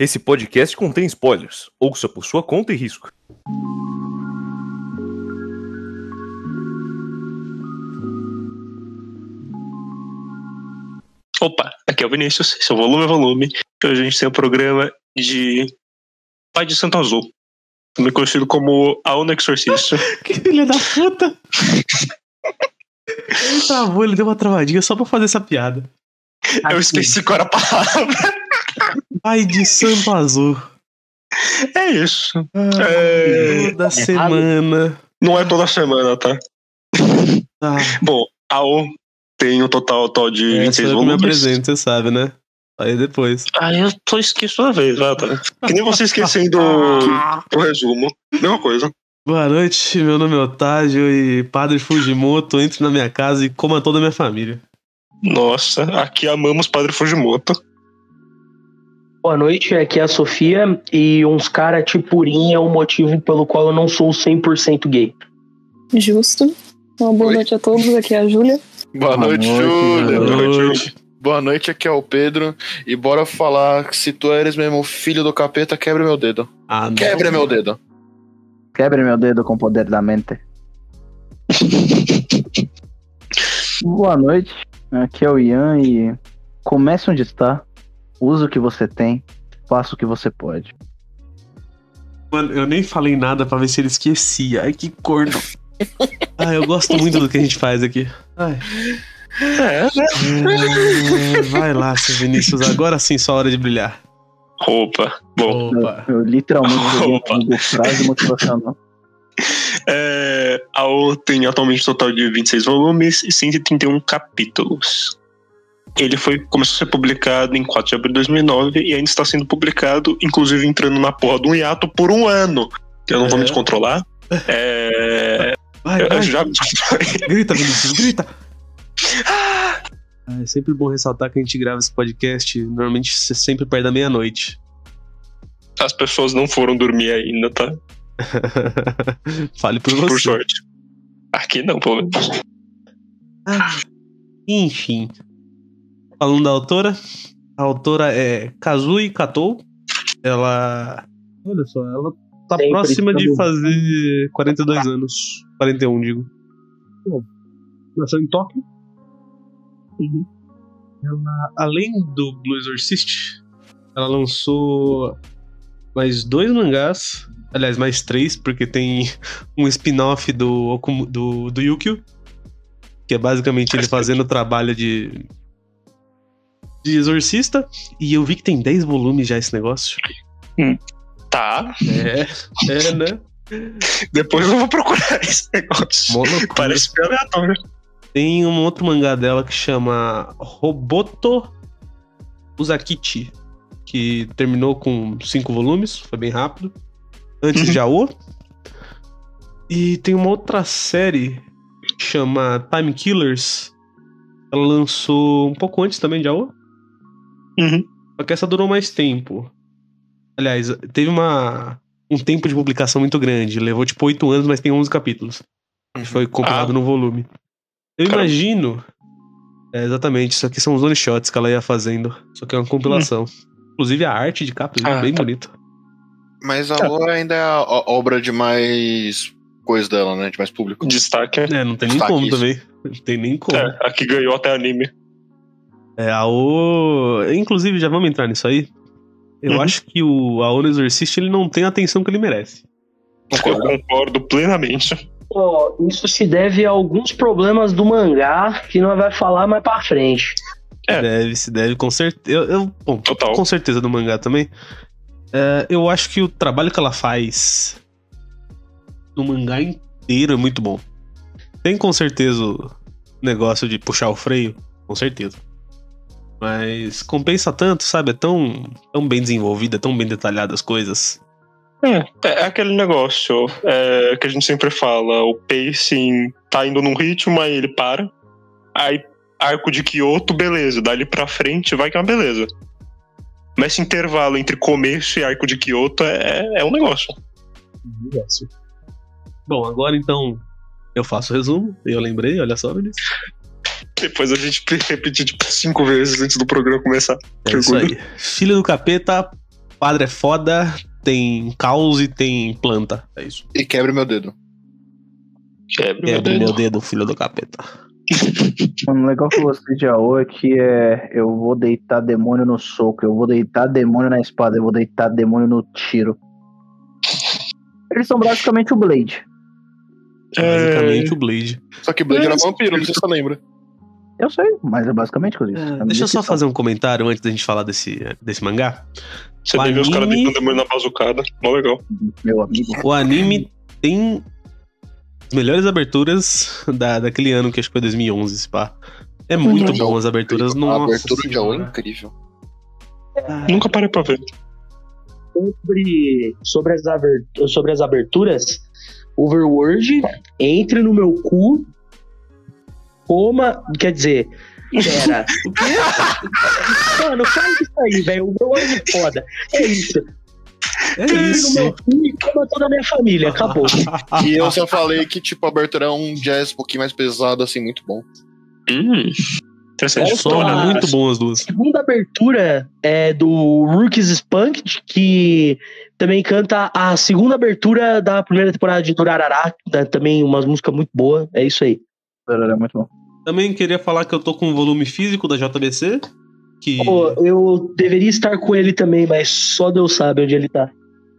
Esse podcast contém spoilers. Ouça por sua conta e risco. Opa, aqui é o Vinícius, esse é o Volume é Volume. Hoje a gente tem o um programa de Pai de Santo Azul, também conhecido como Aona Exorcista. que filha da puta! ele travou, ele deu uma travadinha só pra fazer essa piada. Eu esqueci qual era a palavra. Pai de Santo Azul. É isso. Ah, É, Toda semana. Não é toda semana, tá? Ah, Bom, a O tem um total atual de é, 26 sou eu me volumes. apresento, você sabe, né? Aí depois. Ah, eu tô esqueço toda vez, vai, tá? Que nem você esquecendo o resumo. Mesma coisa. Boa noite, meu nome é Otávio e Padre Fujimoto, entre na minha casa e coma toda a minha família. Nossa, aqui amamos Padre Fujimoto. Boa noite, aqui é a Sofia e uns cara tipo Urim é o motivo pelo qual eu não sou 100% gay. Justo. Uma boa Oi. noite a todos, aqui é a Júlia. Boa, Boa noite, noite, Júlia. boa Boa noite. Boa noite, aqui é o Pedro. E bora falar que se tu eres mesmo filho do capeta, quebre meu dedo. Ah, não. Quebre meu dedo. Quebre meu dedo com o poder da mente. Boa noite, aqui é o Ian e comece onde está, use o que você tem, faça o que você pode. Mano, eu nem falei nada pra ver se ele esquecia. Ai, que corno. Ah, eu gosto muito do que a gente faz aqui. Ai. É, né? É, Vai lá, seu Vinícius. Agora sim, sua hora de brilhar. Opa. Bom, Opa. Eu literalmente joguei Opa. frase motivacional. é, a O tem atualmente um total de 26 volumes e 131 capítulos. Ele foi, começou a ser publicado em 4 de abril de 2009 e ainda está sendo publicado, inclusive entrando na porra de um hiato por um ano. Eu não vou É. me descontrolar. É, Vai, vai. já... Grita, Vinícius, grita. Ah, É sempre bom ressaltar que a gente grava esse podcast normalmente sempre perto da meia-noite. As pessoas não foram dormir ainda, tá? Fale por Por você. sorte. Aqui não, pelo menos. Enfim. Falando da autora, a autora é Kazui Katou. Ela. Olha só, ela tá Sempre próxima de fazer 42 anos. 41, digo. Bom, nasceu em Tóquio. Uhum. Ela, além do Blue Exorcist, ela lançou mais dois mangás. Aliás, mais três, porque tem um spin-off do, do, do Yukio. Que é basicamente ele fazendo o trabalho de. De exorcista. E eu vi que tem 10 volumes já esse negócio. Tá. É, é, né? Depois eu vou procurar esse negócio. Parece bem aleatório. Tem um outro mangá dela que chama Roboto Uzakichi, que terminou com cinco volumes, foi bem rápido. Antes Uhum. de Aô. E tem uma outra série que chama Time Killers. Ela lançou um pouco antes também de Aô. Uhum. Só que essa durou mais tempo. Aliás, teve uma um tempo de publicação muito grande. Levou tipo oito anos, mas tem 11 capítulos. Que foi compilado Ah. no volume. Eu Caramba. imagino. É, exatamente, isso aqui são os one shots que ela ia fazendo. Só que é uma compilação. Inclusive a arte de capa é Ah, bem tá. bonita. Mas a Lua ainda é a obra de mais coisa dela, né? De mais público. Destaque. É, não tem nem Destaque como isso. também. Não tem nem como. É, aqui ganhou até anime. É, a O. Inclusive, já vamos entrar nisso aí. Eu Uhum. acho que o a Ono Exorcist ele não tem a atenção que ele merece. Eu concordo plenamente. Ó, isso se deve a alguns problemas do mangá que nós vai falar mais pra frente. É. Deve, se deve, com certeza. Eu, eu- bom, Total. com certeza do mangá também. É, eu acho que o trabalho que ela faz no mangá inteiro é muito bom. Tem com certeza o negócio de puxar o freio, com certeza. Mas compensa tanto, sabe? É tão, tão bem desenvolvida, tão bem detalhada as coisas. É, é aquele negócio é, que a gente sempre fala: o pacing tá indo num ritmo, aí ele para. Aí, arco de Kyoto, beleza. Dali pra frente vai que é uma beleza. Mas esse intervalo entre começo e arco de Kyoto é, é um negócio. Bom, agora então eu faço o resumo. Eu lembrei, olha só, Vinícius. Depois a gente repetir tipo cinco vezes antes do programa começar. É isso aí. Filho do capeta, quadro é foda, tem caos e tem planta. É isso. E quebre meu dedo. Quebra É meu do dedo. meu dedo, filho do capeta. Mano, o legal que você de AO é que é eu vou deitar demônio no soco, eu vou deitar demônio na espada, eu vou deitar demônio no tiro. Eles são basicamente o Blade. Basicamente o Blade. Só que Blade É, era vampiro, não sei se você lembra. Eu sei, mas é basicamente isso. É uma deixa eu só fazer um comentário antes da gente falar desse, desse mangá. Você O vê ver os caras anime- deitando demônio na bazucada. Mó legal. Meu amigo. O anime tem as melhores aberturas da, daquele ano, que acho que foi 2011, esse pá. É muito Uhum. bom as aberturas, A nossa abertura de AO é incrível. Nunca parei pra ver. sobre, sobre, as sobre as aberturas, Overworld, entre no meu cu, coma. Quer dizer, pera. Mano, faz isso aí, velho. Overworld é foda. É isso. É no isso. meu e coma toda a minha família. Acabou. E eu só falei que, tipo, a abertura é um jazz um pouquinho mais pesado, assim, muito bom. Hum. Falar? muito bom as duas. segunda abertura é do Rookies Spunked, que também canta a segunda abertura da primeira temporada de Durarará, tá? também umas músicas muito boas, é isso aí. É muito bom. Também queria falar que eu tô com o volume físico da JBC. Que. Pô, eu deveria estar com ele também, mas só Deus sabe onde ele tá.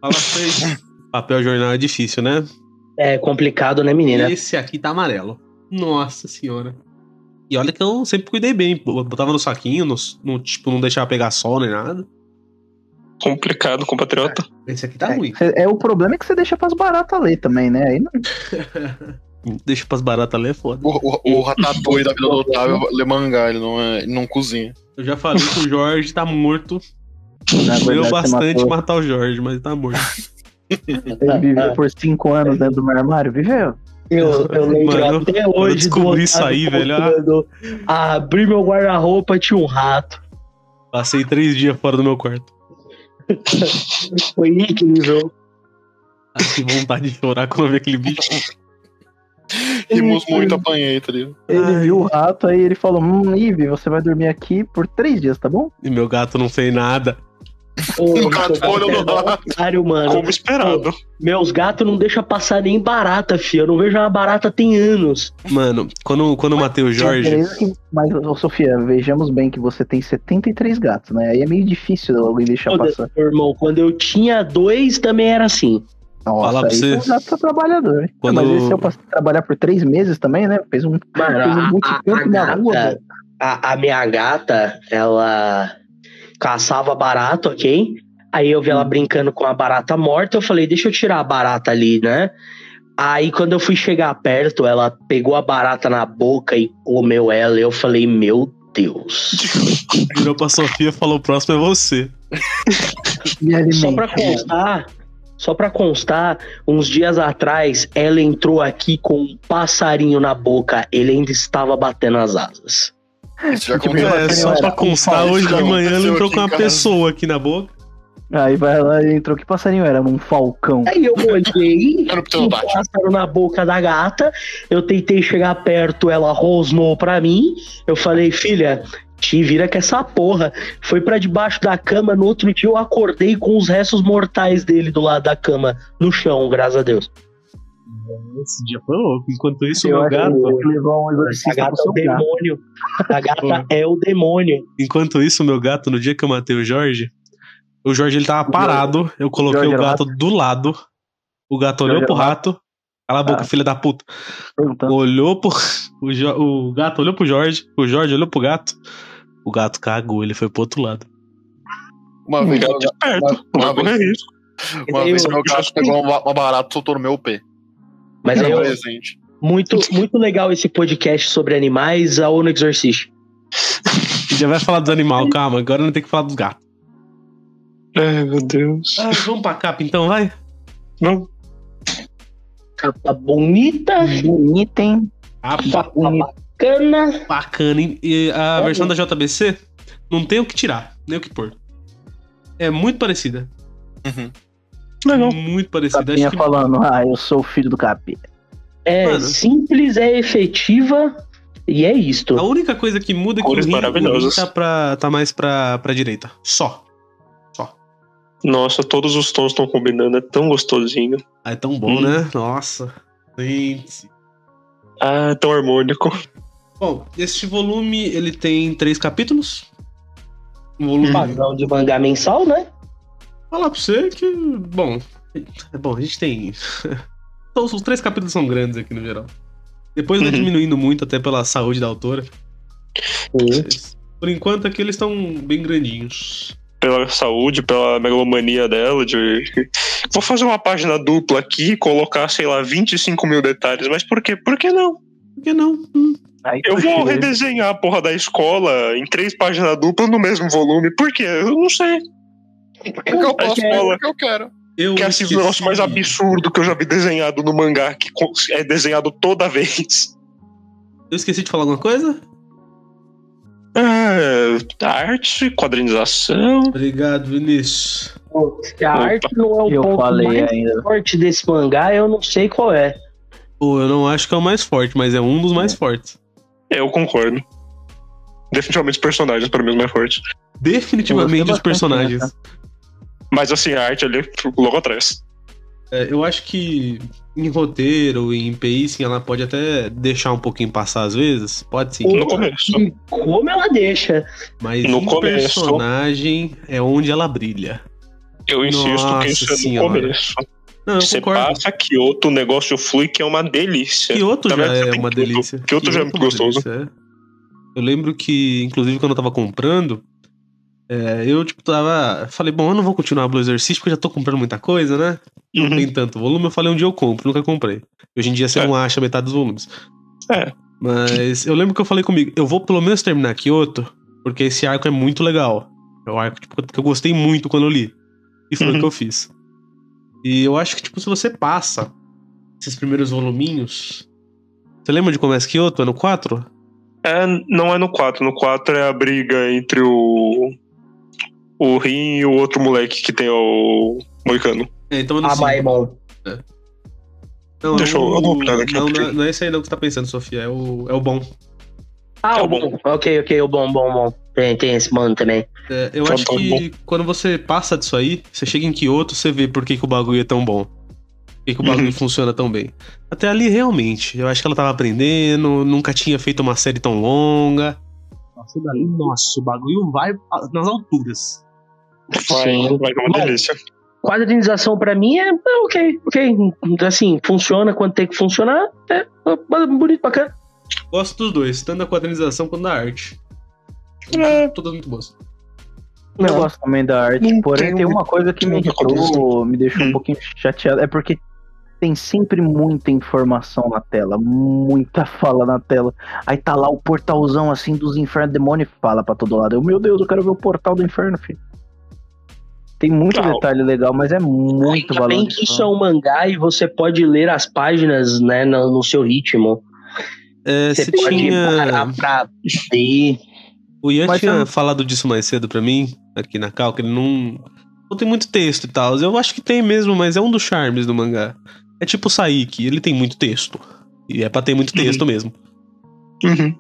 Fala pra vocês. Papel jornal é difícil, né? É complicado, né, menina? Esse aqui tá amarelo. Nossa senhora. E olha que eu sempre cuidei bem. Botava no saquinho, no, no- tipo, não deixava pegar sol nem nada. Complicado, compatriota. Esse aqui tá ruim. É, é, o problema é que você deixa pras baratas ler também, né? Aí não... Deixa pras baratas ler, é foda. O, o, o Ratatouille da vida do Otávio lê mangá, ele não, é, ele não cozinha. Eu já falei que o Jorge tá morto. Doeu bastante matar o Jorge, mas tá morto. Ele viveu por cinco anos dentro do meu armário, viveu? Eu, eu lembro Mano, até eu hoje descobri isso aí, velho, ah. contando, Abri meu guarda-roupa, tinha um rato. Passei três dias fora do meu quarto. Foi incrível. Ah, que vontade de chorar quando eu vi aquele bicho. Rimos muito, apanhei, tá ligado? Ele Ai. viu o rato, aí ele falou: Hum, Ive, você vai dormir aqui por três dias, tá bom? E meu gato não fez nada. Ô, O gato olhou no é rato. otário, mano. Como esperado. Meus gatos não deixam passar nem barata, filho. Eu não vejo uma barata tem anos. Mano, quando, quando eu matei o Jorge. Que- Mas, ô, Sofia, vejamos bem que você tem 73 gatos, né? Aí é meio difícil alguém deixar Ô, passar. Meu irmão, quando eu tinha dois, também era assim. Nossa, Fala pra você. o gato tá trabalhador. hein? Quando- Mas esse eu passei a trabalhar por três meses também, né? Fez um, Mano, fez um a, a, na rua. gata, velho. a, a minha gata, ela caçava barato, ok? Aí eu vi ela brincando com a barata morta, eu falei, deixa eu tirar a barata ali, né? Aí quando eu fui chegar perto, ela pegou a barata na boca e comeu ela. E eu falei, meu Deus. Virou pra Sofia e falou: o próximo é você. Me Só pra alimenta. constar, só pra constar, uns dias atrás, ela entrou aqui com um passarinho na boca. Ele ainda estava batendo as asas. Isso já Tipo, aconteceu. É, só pra constar, hoje de manhã ela entrou com uma pessoa aqui na boca. Aí vai lá e entrou. Que passarinho era? Um falcão. Aí eu olhei, Era no um pássaro na boca da gata. Eu tentei chegar perto, ela rosnou pra mim. Eu falei, filha, te vira com essa porra. Foi pra debaixo da cama. No outro dia eu acordei com os restos mortais dele do lado da cama, no chão, graças a Deus. Esse dia foi louco. Enquanto isso, Eu meu gato. que que um A gata é o demônio. A gata é o demônio. Enquanto isso, meu gato, no dia que eu matei o Jorge, o Jorge ele tava parado. Eu coloquei Jorge o gato do lado. O gato olhou Jorge pro rato. Cala a boca, Ah. filha da puta. Perguntando. Olhou pro. O, Jo- o gato olhou pro Jorge. O Jorge olhou pro gato. O gato cagou, ele foi pro outro lado. Uma vez, Gato esperto. uma- Não vai uma vez- uma Eu- vez meu gato pegou uma, uma barata e soltou no meu pé. Mas um eu- presente. muito, muito legal esse podcast sobre animais, a ONU Exorcist. Já vai falar dos animais, calma. Agora não tem que falar dos gatos. Ai, meu Deus. Ah, vamos pra capa então, vai? Não. Capa bonita, Bonito, hein? Capa capa bacana. bacana, hein? E a É versão bom. da JBC não tem o que tirar, nem o que pôr. É muito parecida. Uhum. Legal. Muito parecida. Capinha Acho que falando, ah, eu sou o filho do capeta. É Mano. simples, é efetiva e é isto. a única coisa que muda é que o Cores rim, o rim maravilhosas. tá, pra, tá mais pra, pra direita. Só. Nossa, todos os tons estão combinando, é tão gostosinho. Ah, é tão bom, Hum. né? Nossa. Gente. Ah, é tão harmônico. Bom, este volume ele tem três capítulos. Um volume. Padrão de mangá mensal, né? Falar pra você que. Bom. É bom, a gente tem. Os os três capítulos são grandes aqui no geral. Depois vai Uhum. diminuindo muito, até pela saúde da autora. Mas, por enquanto aqui eles estão bem grandinhos. Pela saúde, pela megalomania dela de. Vou fazer uma página dupla aqui e colocar, sei lá, 25 mil detalhes. Mas por quê? Por que não? Por que não? Hum. Aí Eu vou redesenhar a porra da escola em três páginas duplas no mesmo volume. Por quê? Eu não sei. Porque eu posso que- fazer o que eu quero. Eu Que é assim, o negócio mais absurdo que eu já vi desenhado no mangá, que é desenhado toda vez. Eu esqueci de falar alguma coisa? É, arte, quadrinização. Obrigado, Vinícius. Pô, Se a Opa. arte não é o Eu ponto falei mais ainda. forte desse mangá, eu não sei qual é. Pô, eu não acho que é o mais forte, mas é um dos mais fortes. Eu concordo. Definitivamente os personagens, para mim, os mais fortes. Definitivamente os personagens. Mas assim, a arte ali, logo atrás. É, eu acho que em roteiro, em pacing, ela pode até deixar um pouquinho passar às vezes. Pode sim. No começo. Como ela deixa. Mas no em começo- personagem é onde ela brilha. Eu insisto Nossa que isso é no começo. Não, Você concordo. passa Kyoto, o negócio flui, que é uma delícia. Kyoto já Também você é uma delícia. Kyoto já é muito gostoso. delícia, é. Eu lembro que, inclusive, quando eu tava comprando, é, eu, tipo, tava. Falei, bom, eu não vou continuar Blue Exorcist porque eu já tô comprando muita coisa, né? Não Uhum. tem tanto volume. Eu falei, um dia eu compro, nunca comprei. Hoje em dia você É. não acha metade dos volumes. É. Mas eu lembro que eu falei comigo, eu vou pelo menos terminar Kyoto, porque esse arco é muito legal. É um arco tipo, que eu gostei muito quando eu li. E foi o Uhum. que eu fiz. E eu acho que, tipo, se você passa esses primeiros voluminhos. Você lembra de como é Kyoto? É no 4? É, não é no 4. No 4 é a briga entre o. O Rin e o outro moleque que tem o. Moicano. É, então é no Ah, 5. Maimon. Não, Deixa eu- é o- eu vou aqui não, não, é, não é esse aí não que você tá pensando, Sofia. É o, é o bom. Ah, É o bom. bom. Ok, ok, o bom, bom, bom. Tem, tem esse mano também. É, eu acho bom, que quando você passa disso aí, você chega em Kyoto, você vê por que, que o bagulho é tão bom. Por que, que o bagulho Uhum. funciona tão bem. Até ali, realmente, eu acho que ela tava aprendendo, nunca tinha feito uma série tão longa. Nossa, o bagulho vai nas alturas. Vai, Sim. vai é uma Bom. delícia. Quadrinização pra mim é, é ok, ok. Assim, funciona quando tem que funcionar. É, é bonito, bacana. Gosto dos dois, tanto da quadrinização quanto da arte. É. Todas muito boas. Eu gosto também da arte, Não porém tem tem uma coisa que me irritou, me deixou Hum. um pouquinho chateado, é porque tem sempre muita informação na tela, muita fala na tela. Aí tá lá o portalzão assim dos infernos, demônio e fala pra todo lado. Eu, meu Deus, eu quero ver o portal do inferno, filho. Tem muito Não. detalhe legal, mas é muito Ainda valor. bem que isso é um mangá e você pode ler as páginas, né, no, no seu ritmo. É, Você pode tinha. parar pra ler. O Ian Mas tinha eu- falado disso mais cedo pra mim, aqui na Cal, que ele não. Não tem muito texto e tal. Eu acho que tem mesmo, mas é um dos charmes do mangá. É tipo o Saiki, ele tem muito texto. E é pra ter muito Uhum. texto mesmo. Uhum.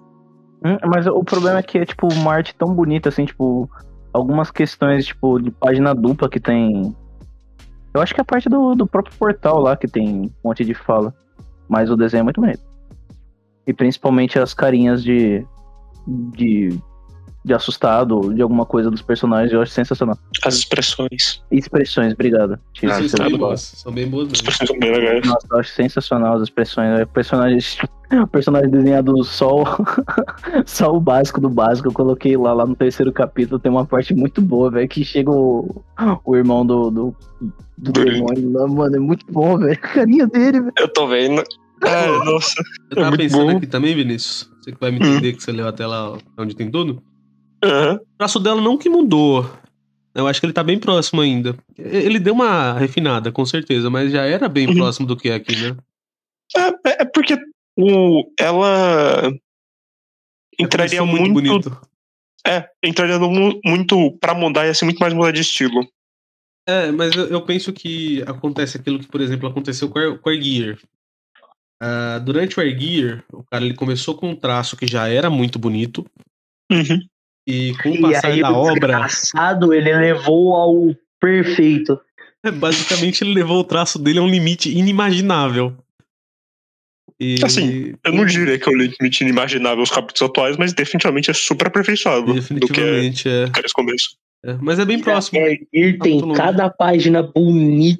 Hum, Mas o problema é que é tipo uma arte tão bonita assim, tipo, algumas questões tipo de página dupla que tem. Eu acho que é a parte do, do próprio portal lá que tem um monte de fala. Mas o desenho é muito bonito. E principalmente as carinhas de. de. De assustado, de alguma coisa dos personagens, eu acho sensacional. As expressões. Expressões, obrigado. Ah, que são bem boas. São bem boas As expressões são bem legais. Nossa, eu acho sensacional as expressões. É, Personagens. O personagem desenhado só, o- só o básico do básico. Eu coloquei lá, lá no terceiro capítulo. Tem uma parte muito boa, velho. Que chega o, o irmão do, do, do demônio lá, mano. É muito bom, velho. A carinha dele, velho. Eu tô vendo. Ah, nossa. Eu tava É pensando bom. aqui também, Vinícius. Você que vai me Hum. entender que você leu até lá onde tem tudo. Aham. O traço dela não que mudou. Eu acho que ele tá bem próximo ainda. Ele deu uma refinada, com certeza, mas já era bem Uhum. próximo do que é aqui, né? É, é porque o, ela entraria Começou muito, bonito. É, entraria no mu- muito pra mudar e assim muito mais mudar de estilo. É, mas eu, eu penso que acontece aquilo que, por exemplo, aconteceu com, Air- com o Airgear. Ah, durante o Airgear, o cara ele começou com um traço que já era muito bonito, Uhum. E com o E passar da o obra. desgraçado, ele levou ao Perfeito. É, basicamente, ele levou o traço dele a um limite inimaginável. E... Assim, Eu não diria que é o limite inimaginável os capítulos atuais, mas definitivamente é super aperfeiçoado do que é Definitivamente, é. aqueles começo. É, Mas é bem próximo. É, Ele tem cada página bonita.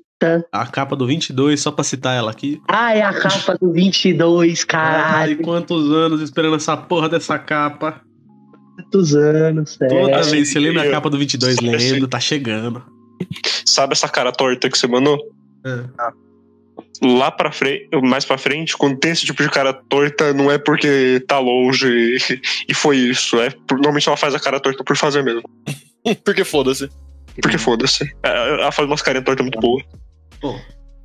A capa do 22, só pra citar ela aqui. Ah, é a capa do 22, Ai, caralho. quantos anos esperando essa porra dessa capa. Quantos anos, Toda é. assim, vez, você lembra a capa do 22 Sim, lendo, sim. tá chegando. Sabe essa cara torta que você mandou? É. Lá pra frente, mais pra frente, quando tem esse tipo de cara torta, não é porque tá longe e, e foi isso. É por- normalmente ela faz a cara torta por fazer mesmo. Porque foda-se. Porque foda-se. É, Ela faz umas carinhas tortas muito boas. Bom,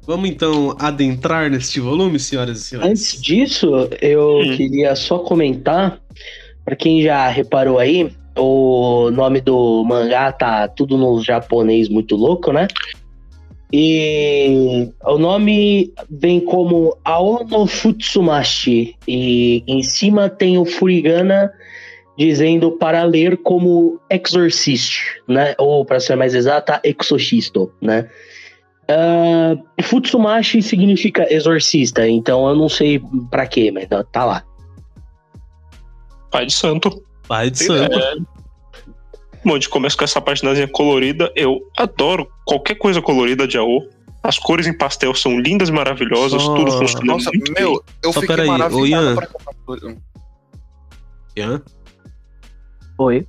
vamos então adentrar neste volume, senhoras e senhores. Antes disso, eu Hum. queria só comentar, pra quem já reparou aí, o nome do mangá tá tudo no japonês muito louco, né? E o nome vem como Aono Futsumashi. E em cima tem o Furigana dizendo para ler como Exorcist, né? Ou, para ser mais exata, Exorcisto, né? Ah, Futsumashi significa exorcista, então eu não sei pra quê, mas tá- tá lá. Pai de santo. Pai de santo. É. Bom, a gente começa com essa paginazinha colorida. Eu adoro qualquer coisa colorida de AO. As cores em pastel são lindas e maravilhosas, Só- tudo funciona Nossa, muito bem. meu, eu Só fiquei peraí, maravilhado Ian. pra comprar. Ian, Oi.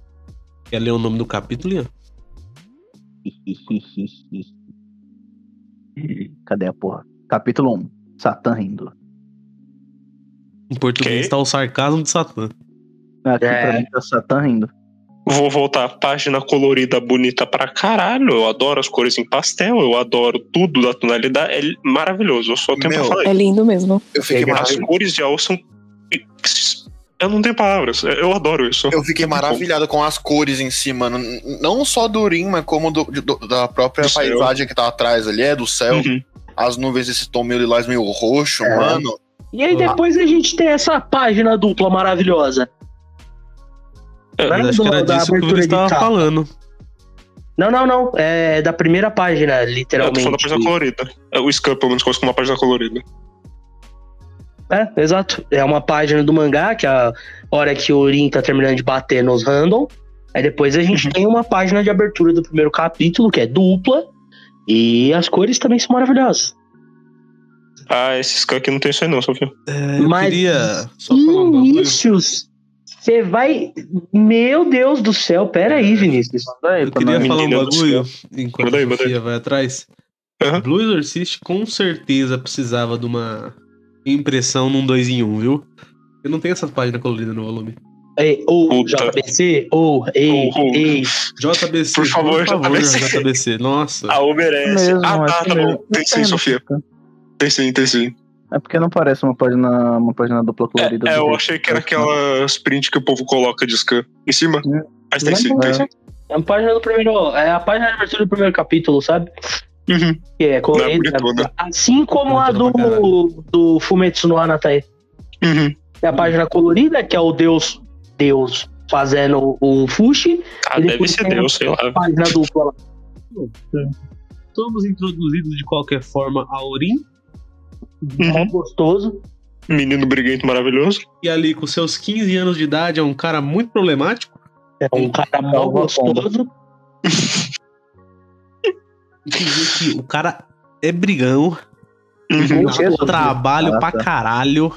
quer ler o nome do capítulo, Ian? Cadê a porra? Capítulo 1. Satã rindo. Em português Ok. tá o sarcasmo de Satã. Aqui É. pra mim tá Satã rindo. Vou voltar. Página colorida, bonita pra caralho. Eu adoro as cores em pastel. Eu adoro tudo da tonalidade. É maravilhoso. Eu só tenho Meu, pra falar. É lindo mesmo. Eu fiquei, Legal. As cores de AO são. Eu não tenho palavras. Eu adoro isso. eu fiquei maravilhado com as cores em cima. n- Não só do Urim, mas como do- do- da própria Do céu. paisagem que tá atrás ali, é do céu. Uhum. As nuvens desse tom meio lilás, meio roxo, É. mano. E aí depois a gente tem essa página dupla maravilhosa. É? Mas acho que era disso que o abertura Vinícius de tava capa. falando. Não, não, não. É da primeira página, Eu tô literalmente. falando da página colorida. É, O Scam, pelo menos, começa com uma página colorida. É, exato. É uma página do mangá, que é a hora que o Urim tá terminando de bater nos random. Aí depois a gente Uhum. tem uma página de abertura do primeiro capítulo, que é dupla. E as cores também são maravilhosas. Ah, esse Scam aqui não tem isso aí, não, Sofia. É, eu Mas- queria só falar um bagulho. Vinícius, você vai. Meu Deus do céu, pera aí, Vinícius. Manda aí Eu queria falar um bagulho enquanto Manda aí, a manda. Sofia vai atrás. Aham. Blue Exorcist com certeza precisava de uma impressão num 2 em 1, um, viu? Eu não tenho essas páginas coloridas no volume. Ei, ô, Puta. JBC, ô, ei, ei. JBC, Por favor, JBC. JBC. Nossa. A U merece. Mesmo, ah, tá, tá bom. Tem sim, Não, Sofia. Tem sim, tem sim. É porque não parece uma página, uma página dupla colorida. É, é, eu jeito achei que era aquelas print que o povo coloca de scan em cima. É. Mas tem sim, tem é. sim. É a página do primeiro. É a página de abertura do primeiro capítulo, sabe? Uhum. Que é colorida. É assim como a pra do, do Fumetsu no Anatai. Uhum. É a página colorida, que é o Deus, Deus fazendo o Fushi. Ah, deve ser Deus, sei lá. a página dupla lá. Somos introduzidos de qualquer forma a Orin, Uhum. gostoso. Menino briguento maravilhoso. que ali com seus 15 anos de idade é um cara muito problemático. É um cara a gostoso. E que o cara é brigão, Uhum. Tinha Sofia. trabalho Ah, pra tá. caralho.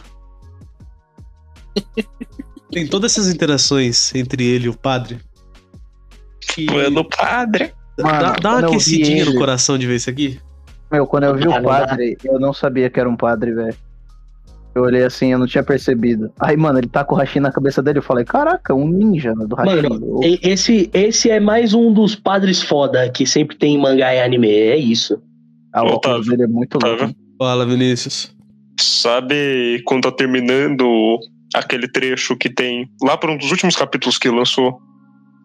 Tem todas essas interações entre ele e o padre. Que Mano, padre. dá, Mano, dá quando uma aquecidinha no coração de ver isso aqui. Meu, quando eu vi Ah, o não dá. padre, eu não sabia que era um padre, velho. Eu olhei assim, eu não tinha percebido. Aí, mano, ele tá com o Hashi na cabeça dele. Eu falei, caraca, um ninja do Hashi. Mano, esse, esse é mais um dos padres foda que sempre tem em mangá e anime. É isso. a óculos Otávio. dele é muito louco. Otávio. Fala, Vinícius. Sabe quando tá terminando aquele trecho que tem lá para um dos últimos capítulos que lançou,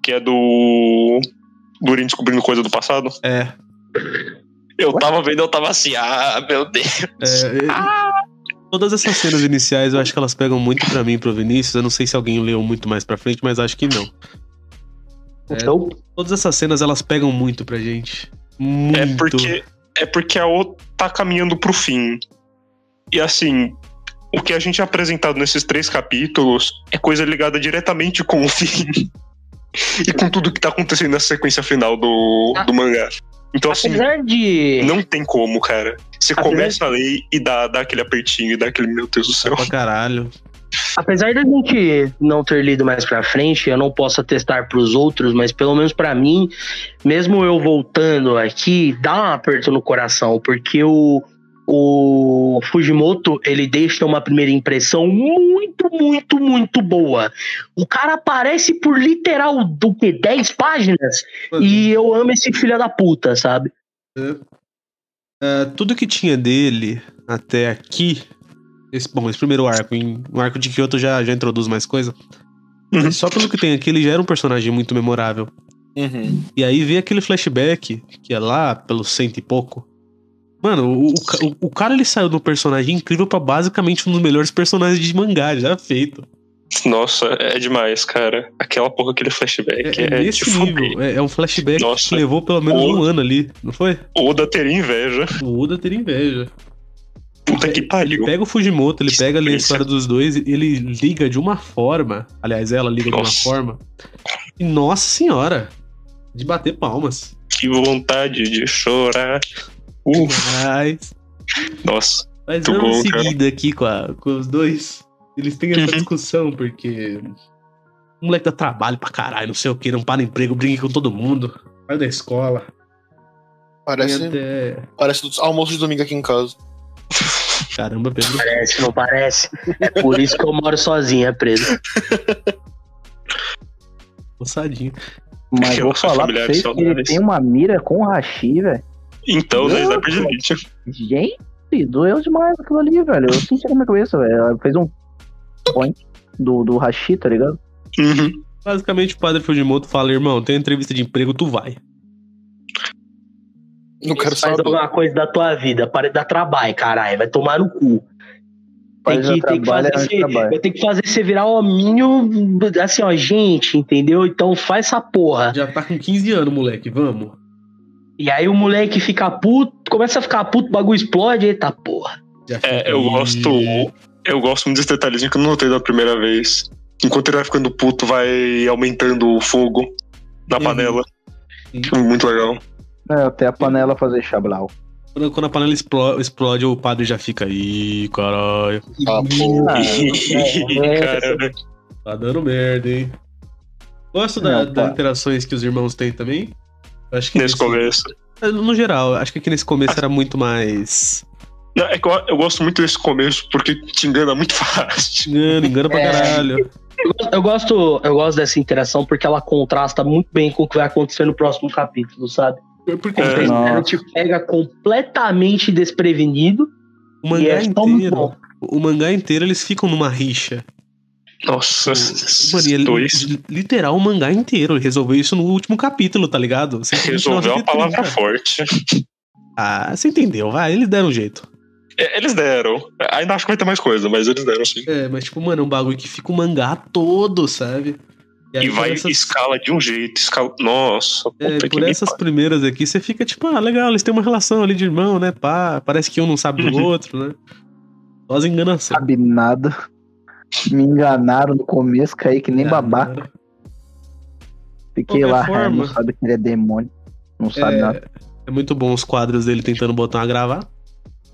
que é do Durin descobrindo coisa do passado? É. Eu tava vendo, eu tava assim, ah, meu Deus. é, Todas essas cenas iniciais eu acho que elas pegam muito pra mim e pro Vinícius. Eu não sei se alguém leu muito mais pra frente, mas acho que não. É. Então, Todas essas cenas elas pegam muito pra gente. Muito. É porque, é porque a O tá caminhando pro fim. E assim, o que a gente é apresentado nesses três capítulos é coisa ligada diretamente com o fim. e com tudo que tá acontecendo na sequência final do, do mangá. Então, assim, Apesar de. não tem como, cara. Você Apesar começa a ler e dá, dá aquele apertinho e dá aquele, meu Deus do céu. Pra caralho. Apesar da gente não ter lido mais pra frente, eu não posso atestar pros outros, mas pelo menos pra mim, mesmo eu voltando aqui, dá um aperto no coração, porque o, o Fujimoto, ele deixa uma primeira impressão muito, muito, muito boa. O cara aparece por literal do que 10 páginas e eu amo esse filho da puta, sabe? É, tudo que tinha dele até aqui. Esse, bom, esse primeiro arco, em, o arco de Kyoto já, já introduz mais coisa. Uhum. Só pelo que tem aqui, ele já era um personagem muito memorável. Uhum. E aí vem aquele flashback, que é lá pelo cento e pouco. Mano, o, o, o- o cara ele saiu do personagem incrível pra basicamente um dos melhores personagens de mangá já feito. Nossa, é demais, cara. Aquela porra, aquele flashback É, é, é nesse nível. É, é um flashback Nossa. que levou pelo menos O- um ano ali, não foi? Oda teria inveja. O Oda teria inveja. Puta que Ele pariu. pega o Fujimoto, ele Que pega ali a história dos dois, e ele liga de uma forma. Aliás, ela liga de uma Nossa. forma. E nossa senhora! De bater palmas. Que vontade de chorar. Uf, Mas, nossa. mas vamos bom, cara. seguindo aqui com, a- com os dois. Eles têm essa Uhum. discussão, porque. O moleque dá trabalho pra caralho, não sei o que, não para emprego, briga com todo mundo. Vai da escola. Parece, até. parece almoço de domingo aqui em casa. Caramba, Pedro. Parece, não parece? É por isso que eu moro sozinha, preso. Moçadinho. Mas vou Relações falar pra vocês que ele saudáveis. tem uma mira com o Hashi, velho. Então, né? Sniper de Elite. Gente, doeu demais aquilo ali, velho. Eu senti na minha cabeça, velho. Ela Fez um point do, do Hashi, tá ligado? Uhum. Basicamente, o padre Fujimoto fala: irmão, tem entrevista de emprego, tu vai. Não quero Faz saber. alguma coisa da tua vida, para de dar trabalho, caralho. Vai tomar no cu. Tem Faz que, tem que fazer você, vai ter que fazer você virar hominho, assim, ó, gente, entendeu? Então faz essa porra. Já tá com 15 anos, moleque, vamos. E aí o moleque fica puto, começa a ficar puto, o bagulho explode, eita porra. É, eu gosto. Eu gosto muito desse detalhezinho que eu não notei da primeira vez. Enquanto ele vai ficando puto, vai aumentando o fogo na Uhum. panela. Sim. Muito legal. É, até a panela fazer chablau. Quando, quando a panela explo- explode, o padre já fica aí, caralho. Ah, Tá dando merda, hein? Gosto da- das pá. interações que os irmãos têm também. Acho que nesse começo. No geral, acho que aqui nesse começo era muito mais. Não, é que eu, eu gosto muito desse começo porque te engana muito fácil. Engano, engano pra É. caralho. Eu gosto, eu gosto dessa interação porque ela contrasta muito bem com o que vai acontecer no próximo capítulo, sabe? Porque É. Nossa. te pega completamente desprevenido. o mangá E é inteiro. bom. O mangá inteiro eles ficam numa rixa. Nossa, Mano, esses e ele, dois literal, o mangá inteiro. Ele resolveu isso no último capítulo, tá ligado? Você resolveu a palavra forte. Ah, você entendeu, vai. Eles deram um jeito. É, Eles deram. Ainda acho que vai ter mais coisa, mas eles deram sim. É, mas tipo, mano, é um bagulho que fica o mangá todo, sabe? aí, E vai essas- escala de um jeito. Escala... Nossa, puta É, que por essas primeiras aqui, você fica tipo, ah, legal, eles têm uma relação ali de irmão, né? Pá, parece que um não sabe do Uhum. outro, né? Só as enganações. Sabe nada. Me enganaram no começo, caí que nem babaca. Fiquei Qualquer lá, forma. é, não sabe que ele é demônio. Não sabe nada. É, é muito bom os quadros dele tentando botar uma gravata.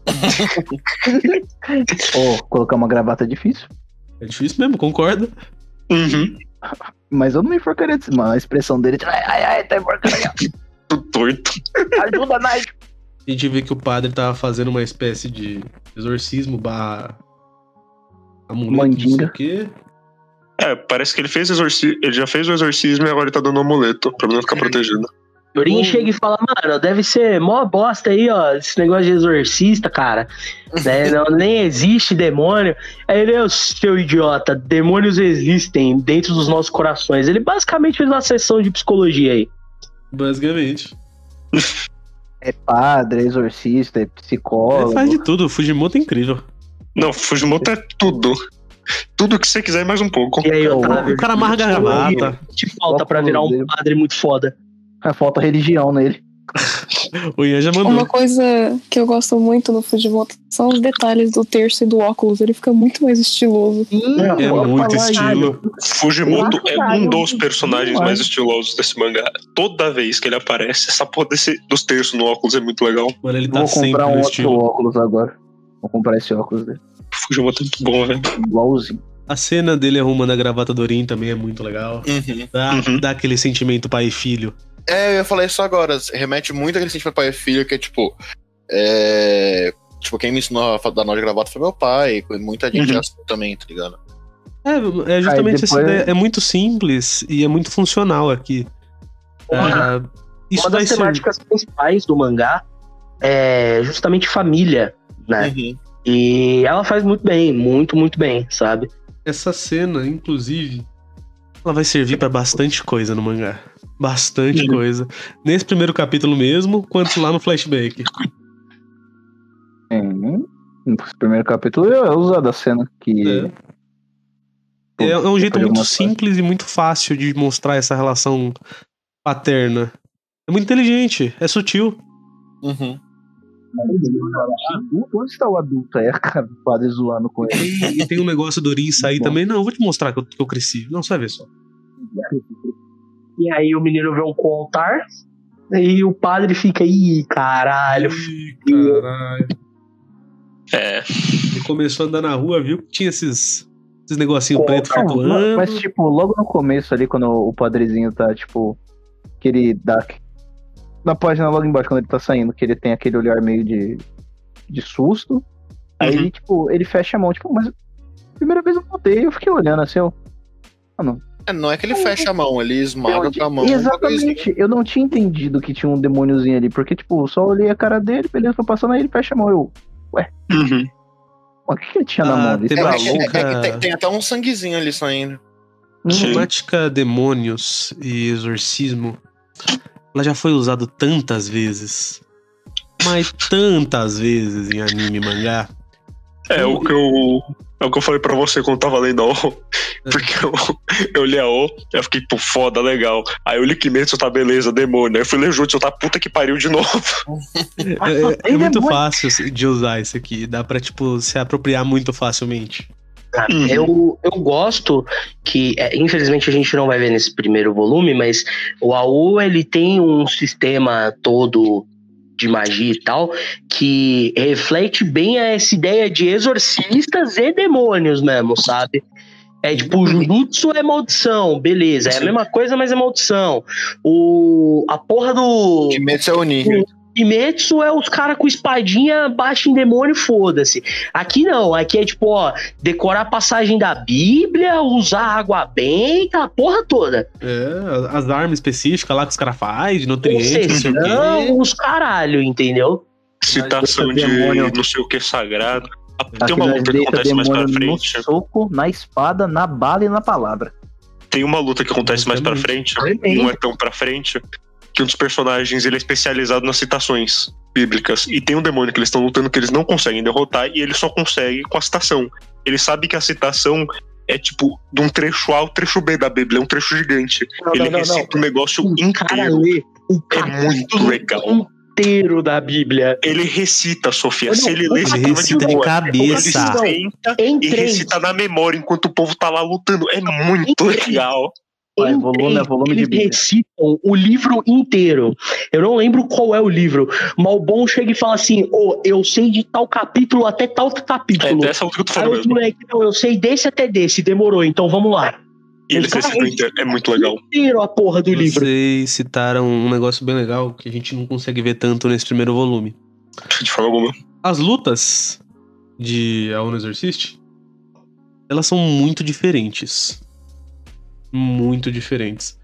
Pô, colocar uma gravata é difícil. É difícil mesmo, concordo. Uhum. Mas eu não me enforcaria de cima. A expressão dele, ai, ai, ai, tá enforcando torto. Ajuda, Nigel. A gente vê que o padre tava fazendo uma espécie de exorcismo barra amuleto, não sei Mandinga. o quê. É, parece que ele fez exorcismo. Ele já fez o exorcismo e agora ele tá dando um amuleto pra não ficar protegido. Yorin Hum. chega e fala, mano, deve ser mó bosta aí, ó, esse negócio de exorcista, cara. né? Não, nem existe demônio. Aí ele, "Ô, seu idiota, demônios existem dentro dos nossos corações. Ele basicamente fez uma sessão de psicologia aí. Basicamente. É padre, é exorcista, é Ele psicólogo. faz de tudo, o Fujimoto é incrível. Não, Fujimoto é tudo. Tudo que você quiser mais um pouco. E aí, O- cara amarga a gravata. Te falta pra virar um padre muito foda. É, Falta religião nele. O Ian já mandou. Uma coisa que eu gosto muito no Fujimoto são os detalhes do terço e do óculos. Ele fica muito mais estiloso. É muito estilo. Fujimoto é um dos personagens mais estilosos desse mangá. Toda vez que ele aparece, essa porra desse, dos terços no óculos é muito legal. Mano, ele tá Vou comprar um outro estilo. óculos agora. Vou comprar esse óculos dele. É muito bom, velho. Igualzinho. A cena dele arrumando a gravata do Orin também é muito legal. Uhum. Dá, Uhum. dá aquele sentimento pai e filho. É, eu ia falar isso agora. Remete muito àquele sentimento pai e filho, que é tipo. É. Tipo, quem me ensinou a dar nó de gravata foi meu pai. e Muita gente Uhum. também, tá ligado? É, é justamente essa ideia. É muito simples e é muito funcional aqui. Ah, isso Uma das ser. temáticas principais do mangá é justamente família, né? Uhum. E ela faz muito bem, muito, muito bem, sabe? Essa cena, inclusive, ela vai servir pra bastante coisa no mangá. Bastante Sim. coisa. Nesse primeiro capítulo mesmo, quanto lá no flashback. Sim. No primeiro capítulo é usada a cena que. É. É, é um jeito muito simples e muito fácil de mostrar essa relação paterna. É muito inteligente, é sutil. Uhum. Onde está o adulto aí, cara? O padre zoando com ele. E, tem um negócio do Orin sair também. Não, eu vou te mostrar que eu, que eu cresci. Não, você vai ver só. E aí o menino vê um altar e o padre fica, ih, caralho. Ih, caralho. É. Ele começou a andar na rua, viu que tinha esses, esses negocinhos Pô, preto flutuando. mas, tipo, logo no começo ali, quando o padrezinho tá, tipo, que ele dá. Na página logo embaixo, quando ele tá saindo, que ele tem aquele olhar meio de, de susto. Aí Uhum. ele, tipo, ele fecha a mão, tipo, mas. Primeira vez eu voltei, eu fiquei olhando assim, eu. É, não é que ele fecha a mão, ele esmaga eu- com a mão. Exatamente, eu não tinha entendido que tinha um demôniozinho ali, porque, tipo, só olhei a cara dele, beleza, foi passando, aí ele fecha a mão, eu. Uhum. O que, que ele tinha na Ah, mão ali? tem É, Tá é, é, é, tem, tem até um sanguezinho ali saindo. Temática demônios e exorcismo, ela já foi usada tantas vezes. Mas tantas vezes em anime e mangá. É o que eu. É o que eu falei pra você quando tava lendo a O. Porque eu, eu li a O, eu fiquei, pô, foda, legal. Aí eu li Kimetsu, tá beleza, demônio. Aí eu fui ler Jutsu, tá puta que pariu de novo. É, é- é é muito muito- fácil de usar isso aqui. Dá pra, tipo, se apropriar muito facilmente. Uhum. Eu, eu gosto que, é, infelizmente a gente não vai ver nesse primeiro volume, mas o AU ele tem um sistema todo de magia e tal que reflete bem essa ideia de exorcistas e demônios mesmo, sabe? É tipo, o Jujutsu é maldição, beleza. É a mesma coisa, mas é maldição. O, a porra do. Kimetsu é Oni. Kimetsu é os caras com espadinha, baixa em demônio, foda-se. Aqui não, aqui é tipo, ó, decorar a passagem da Bíblia, usar água bem, a porra toda. É, as armas específicas lá que os caras fazem, de nutrientes, não sei o quê. Não, os caralho, entendeu? Citação de demônio. não sei o que sagrado. Ah, Tem uma luta que acontece mais pra frente. No soco, na espada, na bala e na palavra. Tem uma luta que acontece mais pra frente, não é tão pra frente, que um dos personagens ele é especializado nas citações bíblicas. E tem um demônio que eles estão lutando que eles não conseguem derrotar e ele só consegue com a citação. Ele sabe que a citação é tipo de um trecho A ao trecho B da Bíblia, é um trecho gigante. Não, ele não, não, recita não. o negócio O cara inteiro. lê o É muito legal. inteiro da Bíblia. Ele recita, Sofia. Não, Se ele lê, Ele recita de boa. cabeça. Ele senta e recita na memória enquanto o povo tá lá lutando. É muito legal. Vai, Em volume é volume de eles Bíblia. recitam o livro inteiro. Eu não lembro qual é o livro, mas o bom chega e fala assim: Ô, eu sei de tal capítulo até tal É capítulo. dessa luta que eu tô falando não, eu sei desse até desse, demorou, então vamos lá. E eles recitam inteiro. É muito legal. Inteiro a porra do livro. Vocês citaram um negócio bem legal que a gente não consegue ver tanto nesse primeiro volume. De forma alguma. As lutas de Aono Exorcist, elas são muito diferentes. Muito diferentes.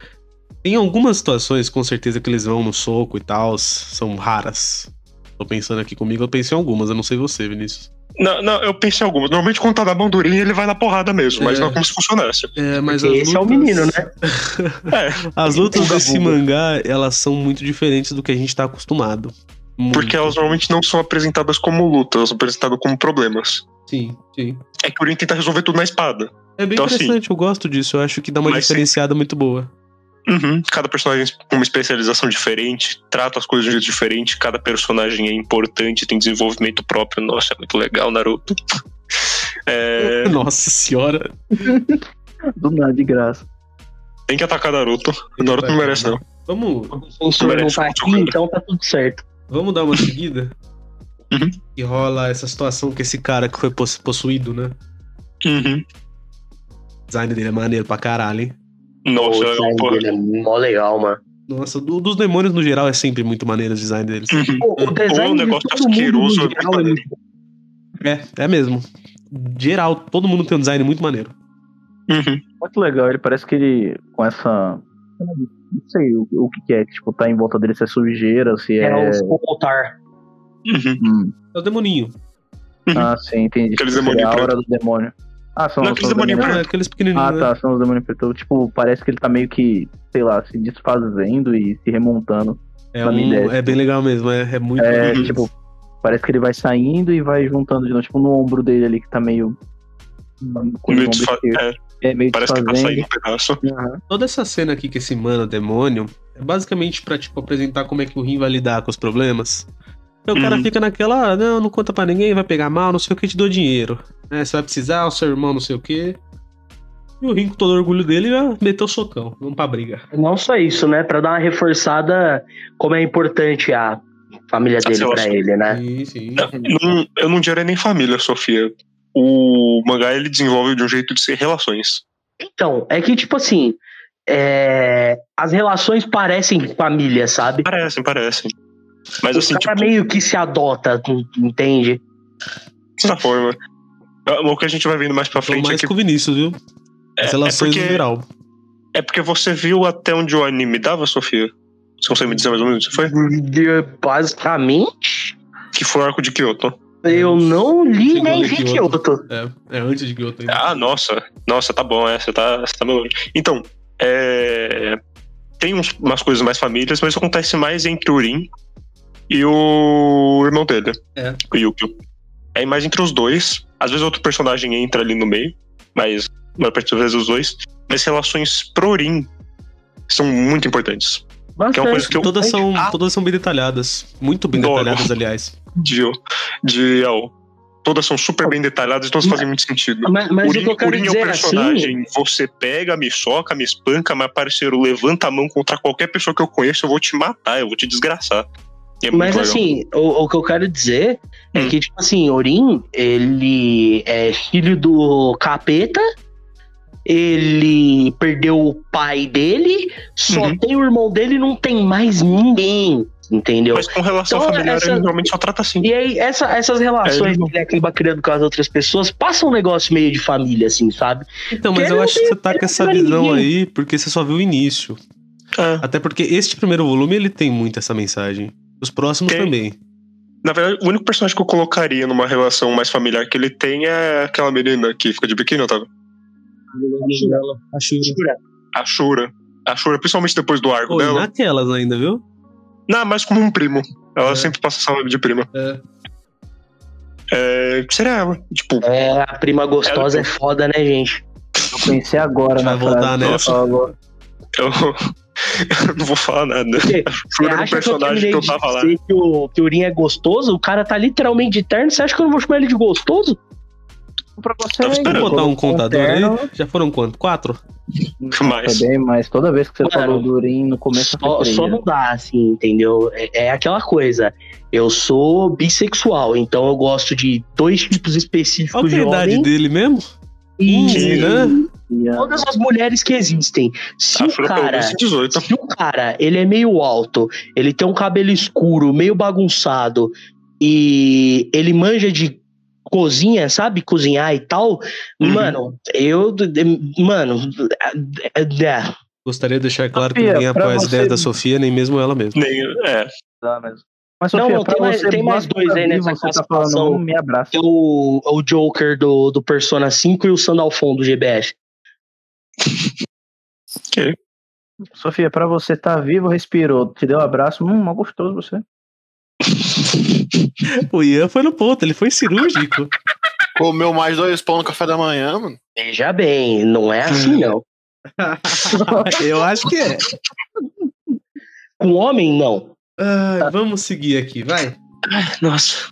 Tem algumas situações, com certeza, que eles vão no soco e tal, são raras. Tô pensando aqui comigo, eu pensei em algumas, eu não sei você, Vinícius. Não, não, eu pensei em algumas. Normalmente quando tá na mão durinha, ele vai na porrada mesmo, mas É. não é como se funcionasse. É, mas Porque esse é o menino, né? É, As lutas desse mangá, elas são muito diferentes do que a gente tá acostumado. Muito. porque elas normalmente não são apresentadas como lutas, elas são apresentadas como problemas. Sim, sim. É que o Urin tenta resolver tudo na espada. É bem Então, assim, interessante, eu gosto disso. Eu acho que dá uma diferenciada muito boa. Uhum. Cada personagem com uma especialização diferente, trata as coisas de um jeito diferente, cada personagem é importante, tem desenvolvimento próprio. Nossa, é muito legal, Naruto. É, Nossa senhora. Do nada, de graça. tem que atacar Naruto. Naruto não merece, não. Vamos, O sensor não Merece aqui, então tá tudo certo. vamos dar uma seguida? Uhum. E rola essa situação com esse cara que foi poss- possuído, né? Uhum. O design dele é maneiro pra caralho, hein? Nossa, o é design porra. dele é mó legal, mano. Nossa, do- dos demônios no geral é sempre muito maneiro o design deles. Uhum. Pô, o Ou design um de negócio todo mundo asqueroso, no é muito geral é muito É, é mesmo. Geral, todo mundo tem um design muito maneiro. Uhum. Muito legal, ele parece que ele, com essa. Não sei o, o que, que é, que tipo, tá em volta dele, se é sujeira, se é. É o altar. Uhum. Hum. É o demoninho. Ah, sim, entendi. Aqueles Seria demônio a aura preto. do demônio. Ah, são, Não, aqueles demônio demônios. É aqueles pequenininhos, Ah, né? tá, são os demônios pretos. Tipo, parece que ele tá meio que, sei lá, se desfazendo e se remontando. É, um, é bem legal mesmo, é, é muito É, maneiro. tipo, parece que ele vai saindo e vai juntando de novo, tipo, no ombro dele ali que tá meio. Meio desfa- é, É meio parece que tá desfazendo. saindo um pedaço. Aham. Toda essa cena aqui que esse mano demônio é basicamente pra, tipo, apresentar como é que o Rin vai lidar com os problemas. Então o cara Uhum. fica naquela, ah, não, não conta pra ninguém, vai pegar mal, não sei o que, te dou dinheiro. É, você vai precisar, o seu irmão não sei o que. E o Rin, com todo o orgulho dele, vai meter o socão, vamos pra briga. Não só isso, né? Pra dar uma reforçada como é importante a família dele pra relações. ele, né? Sim, sim. Não, eu não diria nem família, Sofia. O mangá ele desenvolve de um jeito de ser relações. Então, é que, tipo assim, é, as relações parecem família, sabe? Parecem, parecem. Mas o assim, cara tipo, meio que se adota, entende? de certa forma. O que a gente vai vendo mais pra Tô frente é mais que com o Vinícius, viu? As relações porque- no geral. é porque você viu até onde o anime dava, Sofia? Você consegue me dizer mais ou menos o que foi? Basicamente, Que foi o arco de Kyoto. eu não li nem em vi Kyoto. Kyoto. É, é antes de Kyoto ainda. Ah, nossa. Nossa, tá bom, é, você tá, você tá melhor. Então, é, tem uns- umas coisas mais famílias, mas isso acontece mais entre o Rin e o irmão dele, É. o Yukio. É mais entre os dois. Às vezes outro personagem entra ali no meio, mas a partir das vezes os dois. Mas relações pro Rin são muito importantes. Que é uma coisa que eu Todas são, Ah, todas são bem detalhadas. Muito bem detalhadas, aliás. de, de Yaoi. Todas são super bem detalhadas e todas fazem muito sentido. Mas, mas o Rin- que eu quero Rin é o dizer assim. personagem, você pega, me soca, me espanca, mas parceiro, levanta a mão contra qualquer pessoa que eu conheço, eu vou te matar, eu vou te desgraçar. É Mas legal. assim, o, o que eu quero dizer é Hum. que, tipo assim, Orin, ele é filho do capeta, ele perdeu o pai dele, só Uhum. tem o irmão dele e não tem mais ninguém, entendeu? Mas com relação Então, familiar, essa- ele realmente só trata assim. E aí, essa- essas relações É, que ele acaba criando com as outras pessoas passam um negócio meio de família, assim, sabe? Então, mas eu acho que você tá com essa visão aí porque você só viu o início. É. Até porque este primeiro volume ele tem muito essa mensagem. Os próximos Tem. também. Na verdade, o único personagem que eu colocaria numa relação mais familiar que ele tem é aquela menina que fica de biquíni, Otávio. A Shura. A Shura. A Shura, principalmente depois do arco Pô, dela. naquelas ainda, viu? Não, mais como um primo. Ela É. sempre passa essa vibe de prima. É. É, seria ela. Tipo, É, a prima gostosa é foda, né, gente? Eu pensei agora Vai na voltar frase nessa? falou. eu, eu não vou falar nada. Você um acha que eu personagem que eu tava lá. dizer que o, que o Urim é gostoso? O cara tá literalmente de terno, você acha que eu não vou chamar ele de gostoso? Pra você esperando. Vamos botar um contador terno, aí? Já foram quanto? Quatro? Mas, Também, mas toda vez que você Mano, falou do Urim no começo Só, só não dá, assim, entendeu? É, é aquela coisa. Eu sou bissexual, então eu gosto de dois tipos Qual específicos que é de a idade homem dele mesmo? E Hã? "Ia- todas as mulheres que existem. Se o cara menos 18. Se o cara, ele é meio alto, ele tem um cabelo escuro, meio bagunçado, e ele manja de cozinha, sabe? Cozinhar e tal. Uhum. Mano, eu. Mano. é, Gostaria de deixar claro que Sofia, ninguém pra apoia as ideias da Sofia, nem mesmo ela mesma. Nem, é, Dá mesmo. Mas, Não, Sofia, não, pra tem mais- você tem mais dois aí nessa tá classificação. falando, me abraça. é o, é o Joker do, do Persona 5 e o Sandalfon do GBS. Sofia, pra você tá vivo, respirou, te deu um abraço, hum, mal gostoso você. O Ian foi no ponto, ele foi cirúrgico. Comeu mais dois pão no café da manhã, mano. Veja bem, não é assim, não. Eu acho que é. Com homem, não. Ah, vamos seguir aqui, vai. Nossa.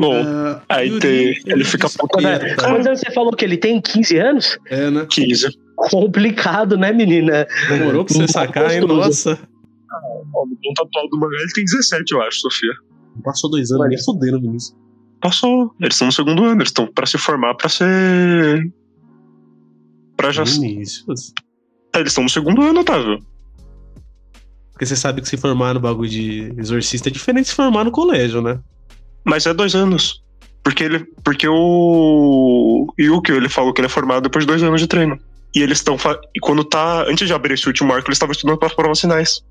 Bom, Ah, aí Yuri, tem- ele fica puto, né? Quantos anos você falou que ele tem? 15 anos? É, né? 15. Complicado, né, menina? Demorou pra você sacar, hein? Nossa. Ó, no ponto atual do mangá ele tem 17, eu acho, Sofia. Passou dois anos, nem fudendo, Vinícius. Passou. Eles estão no segundo ano, eles estão pra se formar pra ser. Pra já. Vinícius. É, eles estão no segundo ano, Otávio. Porque você sabe que se formar no bagulho de exorcista é diferente de se formar no colégio, né? Mas é dois anos. Porque ele. Porque o. Yukio, ele falou que ele é formado depois de dois anos de treino. E eles estão. E quando tá. Antes de abrir esse último arco, eles estavam estudando para as provas finais.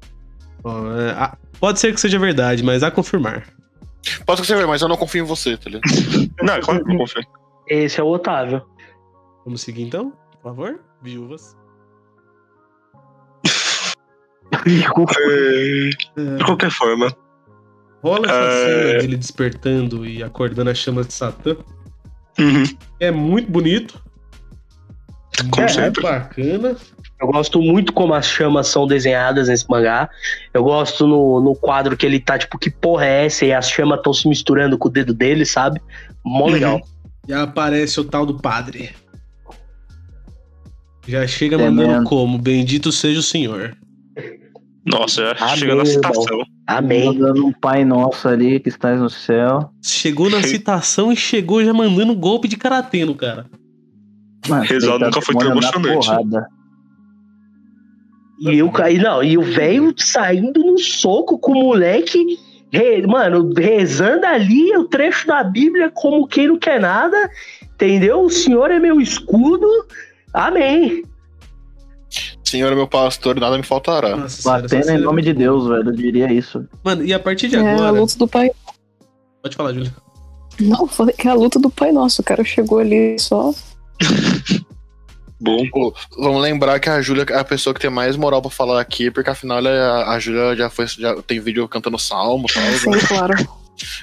Ó, é, ah, pode ser que seja verdade, mas a confirmar. Você ver, mas eu não confio em você, tá ligado? Não, é claro que eu não confio. Esse é o Otávio. Vamos seguir então, por favor? Viúvas. De qualquer forma. Rola essa É. cena dele despertando e acordando as chamas de Satã. Uhum. É muito bonito. Como é, sempre. bacana. Eu gosto muito como as chamas são desenhadas nesse mangá. Eu gosto no, no quadro que ele tá, tipo, que porra é essa? E as chamas estão se misturando com o dedo dele, sabe? Mó Uhum. legal. E aparece o tal do padre. Já chega mandando como? Bendito seja o Senhor. Nossa, já Amém, chega na citação. Amém. Mandando um Pai Nosso ali que estás no céu. Chegou na citação e chegou já mandando golpe de karatê no cara. Mano, Rezar deitar nunca foi tão emocionante. porrada. E, eu, e, não, e o velho saindo no soco com o moleque, re- mano, rezando ali o trecho da Bíblia como quem não quer nada, entendeu? O Senhor é meu escudo, amém. Senhor é meu pastor, nada me faltará. Nossa Batendo em é nome de Deus, velho. Eu diria isso. Mano, e a partir de É a agora. luta do Pai. Pode falar, Júlia. Não, falei que é a luta do Pai Nosso. O cara chegou ali só. Bom. Pô, vamos lembrar que a Júlia é a pessoa que tem mais moral pra falar aqui, porque afinal é- a Júlia já foi já tem vídeo cantando salmo e tal. Sim, né? claro.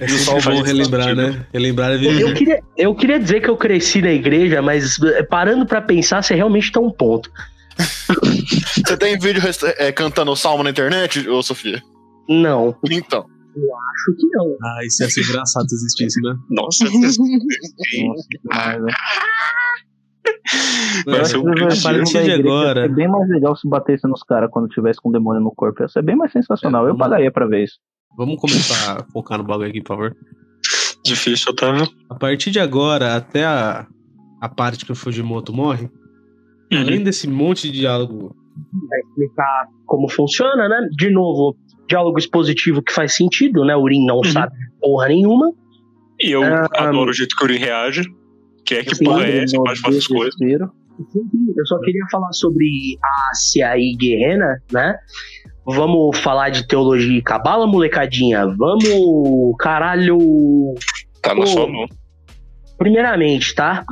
É o sempre bom relembrar, sentido. né? Relembrar é viver. Eu queria, eu queria dizer que eu cresci na igreja, mas eh, parando pra pensar, você realmente tá um ponto. Você tem vídeo é, cantando salmo na internet, ô Sofia? Não, Então. acho que não. Ah, isso ia ser engraçado se existisse, né? Nossa, Nossa. Vai ser um a partir de agora. Ser bem mais legal se batesse nos caras quando tivesse com o demônio no corpo. Ia ser bem mais sensacional. É, Eu pagaria pra ver isso. Vamos começar a focar no bagulho aqui, por favor. difícil, Otávio. A partir de agora, até a, a parte que o Fujimoto morre, Uhum. além desse monte de diálogo. Vai explicar como funciona, né? De novo, diálogo expositivo que faz sentido, né? O Urim não Uhum. sabe porra nenhuma. E eu Ah, adoro o jeito que o Urim reage. Que é que Sim, porra é essa? No Pode fazer as coisas. desespero. Eu só queria falar sobre Ásia e Guerrena, né? Vamos falar de teologia e cabala, molecadinha. Vamos, caralho. Tá na sua mão. Primeiramente, tá?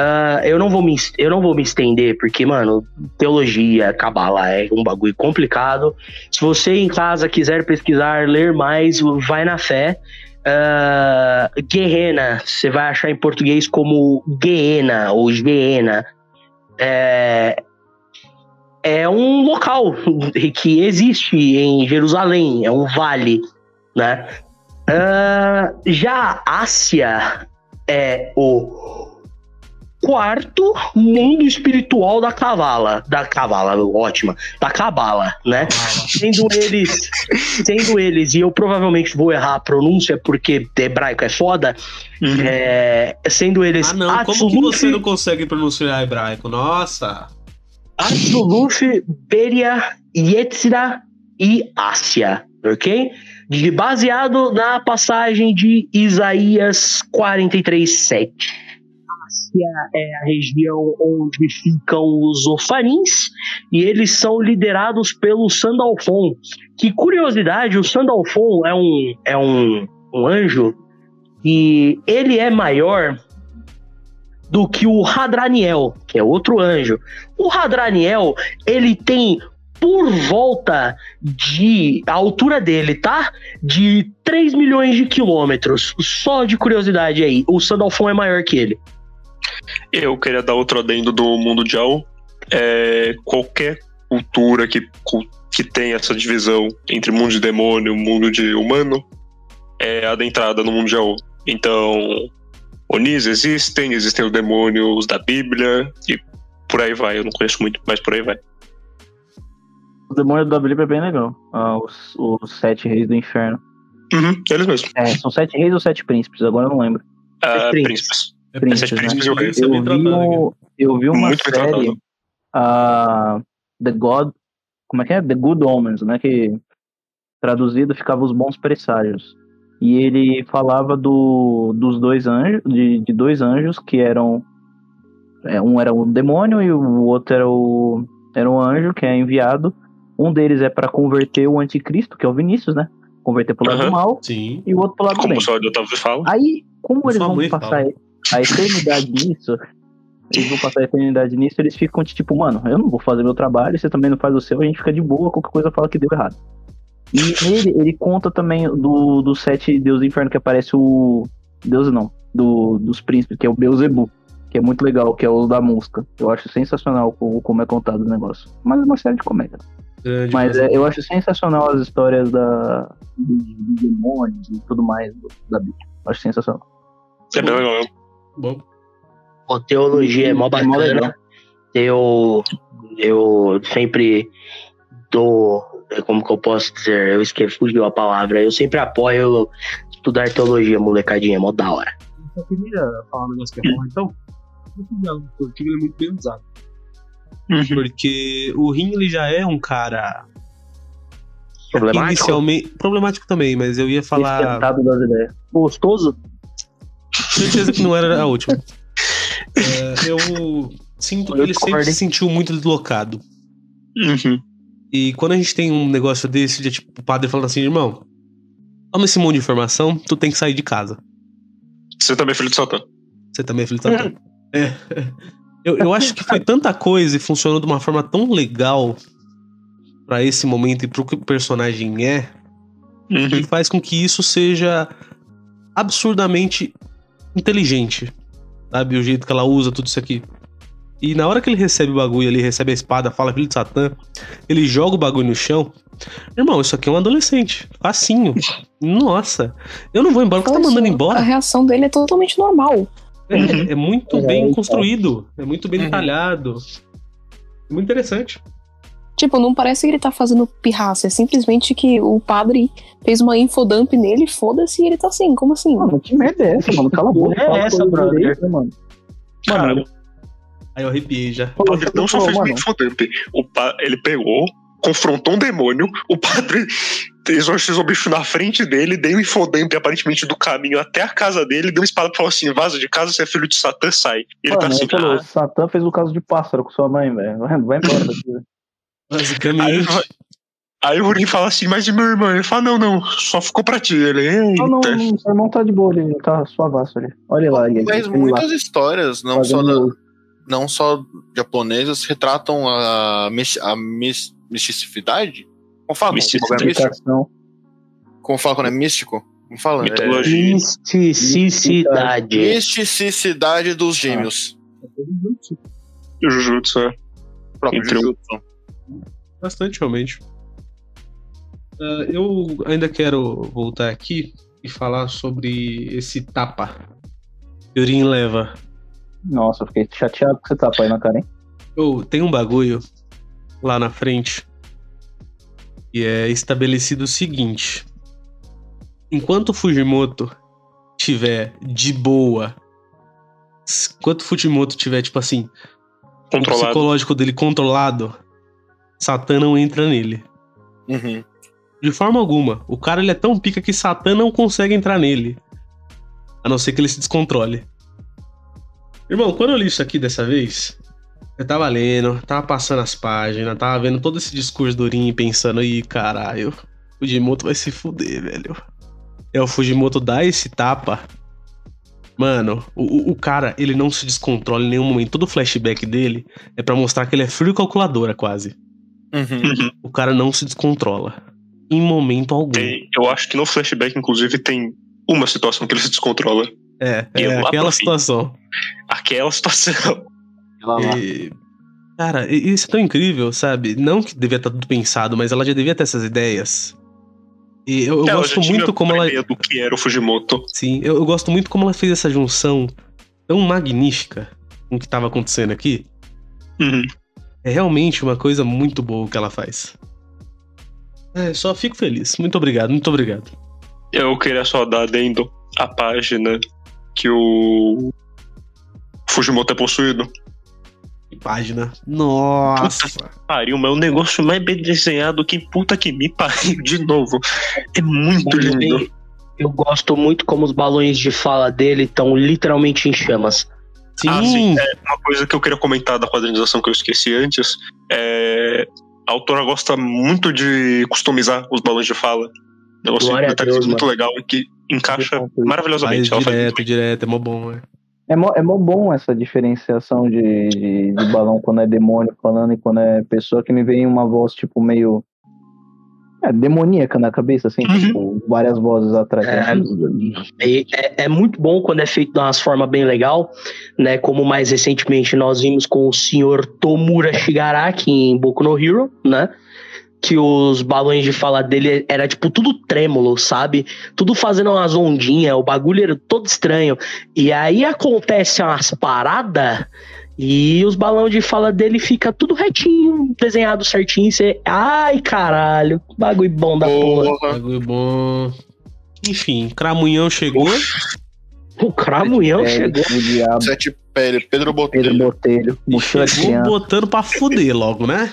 Ah, eu, não vou me, eu não vou me estender, porque, mano, teologia, cabala é um bagulho complicado. Se você em casa quiser pesquisar, ler mais, vai na fé. Ah, Guerrena, você vai achar em português como Guiena ou Geena. É, é um local que existe em Jerusalém, é um vale, né? Ah, já Ásia é o quarto mundo espiritual da cavala, da cavala, ótima, da cabala, né? Sendo eles, sendo eles, e eu provavelmente vou errar a pronúncia porque hebraico é foda, Uhum. é, sendo eles Ah, não, como que você não consegue pronunciar hebraico? Nossa! Atzuluf, Beria, Yetzira e Ásia, ok? De, baseado na passagem de Isaías 43:7. É a região onde ficam os ofanins e eles são liderados pelo Sandalfon. Que curiosidade, o Sandalfon é um, é um, um anjo e ele é maior do que o Hadraniel, que é outro anjo. O Hadraniel, ele tem por volta de a altura dele, tá? De 3 milhões de quilômetros. Só de curiosidade aí, o Sandalfon é maior que ele. Eu queria dar outro adendo do mundo de Al, é, qualquer cultura que, que tem essa divisão entre mundo de demônio e mundo de humano é adentrada no mundo de Aô. Então, Onis existem, existem os demônios da Bíblia e por aí vai. Eu não conheço muito, mas por aí vai. O demônio da Bíblia é bem legal. Ah, os, os sete reis do inferno. Uhum, eles mesmos. É, são sete reis ou sete príncipes? Agora eu não lembro. Ah, príncipes. príncipes. Né? é bem Eu vi, um- eu vi uma Muito bem série, ah, The God, como é que é? The Good Omens, né? Que traduzido ficava os bons presságios. E ele falava do, dos dois anjos, de, de dois anjos que eram, é, um era um demônio e o outro era o era um anjo que é enviado. Um deles é para converter o anticristo, que é o Vinícius, né? Converter pro lado Aham. do mal Sim. e o outro pro lado do Como bem. o só de Otávio fala. Aí, como Por eles vão passar fala. A eternidade nisso, eles vão passar a eternidade nisso, eles ficam tipo, mano, eu não vou fazer meu trabalho, você também não faz o seu, a gente fica de boa, qualquer coisa fala que deu errado. E nele, ele conta também do, dos sete deuses do inferno que aparece o. Deus não, do, dos príncipes, que é o Beuzebu, que é muito legal, que é o da música. Eu acho sensacional como, como é contado o negócio. Mas é uma série de comédia. Grande Mas é, eu acho sensacional as histórias da, dos, dos demônios e tudo mais do- da Bíblia. Acho sensacional. É bem legal mesmo. Bom. Pô, teologia é mó É bacana. Eu, eu sempre dou. Como que eu posso dizer? Eu esqueci, fugiu a palavra. Eu sempre apoio estudar teologia, molecadinha. É mó da hora. Eu só queria falar um negócio que é bom, então. O ele é muito bem usado. Uhum. Porque o Rin ele já é um cara Problemático? inicialmente. Problemático também, mas eu ia falar. Gostoso? Certeza que não era a última. É, eu sinto que ele sempre se sentiu muito deslocado. Uhum. E quando a gente tem um negócio desse, de tipo, o padre falando assim, irmão, toma esse monte de informação, tu tem que sair de casa. Você também é filho de Satã. Você também é filho de Satã. É. Eu, eu acho que foi tanta coisa e funcionou de uma forma tão legal pra esse momento e pro que o personagem é, Uhum. que faz com que isso seja absurdamente inteligente. Sabe? O jeito que ela usa tudo isso aqui. E na hora que ele recebe o bagulho ali, recebe a espada, fala filho de Satã, ele joga o bagulho no chão. Irmão, isso aqui é um adolescente. Facinho. Nossa. Eu não vou embora, porque você tá mandando só, A embora. reação dele é totalmente normal. É, é muito É, bem então. construído. É muito bem Uhum. detalhado. É muito interessante. Tipo, não parece que ele tá fazendo pirraça. É simplesmente que o padre fez uma infodump nele, foda-se, e ele tá assim. Como assim? Mano, que merda é essa, mano? Cala a boca. É fala essa, brother. direito, mano. Cara, Mano, Aí eu arrepiei já. o padre não só fez mano. um infodump. O pa... Ele pegou, confrontou um demônio, o padre exorcizou o bicho na frente dele, deu um infodump aparentemente do caminho até a casa dele, deu uma espada e falou assim: vaza de casa, você é filho de Satã, sai. E ele tá Mano, assim, ele falou, ah, Satã fez o caso de pássaro com sua mãe, velho. Vai, vai embora daqui. Aí, Basicamente. vai- aí o Urim fala assim, mas e meu irmão? Ele fala, não, não, só ficou pra ti. Ele, Eita. Não, não, não, seu irmão tá de boa, ele tá suavaço ali. Olha lá, ele, Mas ele muitas lá, histórias, não só, da- não só japonesas, retratam a, mis- a mis- misticidade. Como fala? Misticidade. Como, é místico? explicação. Como fala quando é místico? Como fala? É, Mitologia. Misticidade. misticidade dos gêmeos. O Jujutsu, é. Próprio Entre Jujutsu. Bastante, realmente. Ah, eu ainda quero voltar aqui e falar sobre esse tapa que o Rin leva. Nossa, eu fiquei chateado que você tá aí na cara, hein? Oh, tem um bagulho lá na frente e é estabelecido o seguinte: enquanto o Fujimoto tiver de boa, enquanto o Fujimoto tiver tipo assim, o Controlado. psicológico dele controlado, Satã não entra nele. Uhum. De forma alguma. O cara ele é tão pica que Satã não consegue entrar nele. A não ser que ele se descontrole. Irmão, quando eu li isso aqui dessa vez, eu tava lendo, tava passando as páginas, tava vendo todo esse discurso do Rin pensando, ih, caralho, o Fujimoto vai se fuder, velho. É, o Fujimoto dá esse tapa. Mano, o, o- cara, ele não se descontrola em nenhum momento. Todo flashback dele é pra mostrar que ele é frio calculadora, quase. Uhum. O cara não se descontrola. Em momento algum. Tem- eu acho que no flashback, inclusive, tem uma situação que ele se descontrola. É, é aquela situação. Aquela situação. E Cara, isso é tão incrível, sabe? Não que devia estar tudo pensado, mas ela já devia ter essas ideias. E eu, eu Ela gosto já tinha muito como ela. do que era o Fujimoto. Sim, eu, eu gosto muito como ela fez essa junção tão magnífica com o que tava acontecendo aqui. Uhum. É realmente uma coisa muito boa o que ela faz. É, só fico feliz. Muito obrigado, muito obrigado. Eu queria só dar adendo a página que o Fujimoto é possuído. Que página. Nossa. Pariu, mas é um negócio mais bem desenhado que puta que me pariu de novo. É muito lindo. Eu gosto muito como os balões de fala dele estão literalmente em chamas. Sim, Ah, sim, Uma coisa que eu queria comentar da quadrinização que eu esqueci antes é. A autora gosta muito de customizar os balões de fala. Negócio Glória detalhes Deus, muito mano. legal que encaixa maravilhosamente. Direto, direto, é mó bom, é. É mó, é mó bom essa diferenciação de, de, de balão quando é demônio falando e quando é pessoa que me vem uma voz, tipo, meio. É, demoníaca na cabeça, assim, Uhum. tipo, várias vozes atrás. É. E é, é muito bom quando é feito de uma forma bem legal, né? Como mais recentemente nós vimos com o senhor Tomura Shigaraki em Boku no Hero, né? Que os balões de fala dele era tipo tudo trêmulo, sabe? Tudo fazendo umas ondinhas, o bagulho era todo estranho. E aí acontece umas paradas e os balões de fala dele fica tudo retinho, desenhado certinho. Você, ai caralho, bagulho bom da porra. Porra. Bagulho bom. Enfim, Cramunhão chegou. O Cramunhão chegou. O Sete Pele, Pedro Pedro Botelho. Botelho, mochila Chegou botando pra fuder logo, né?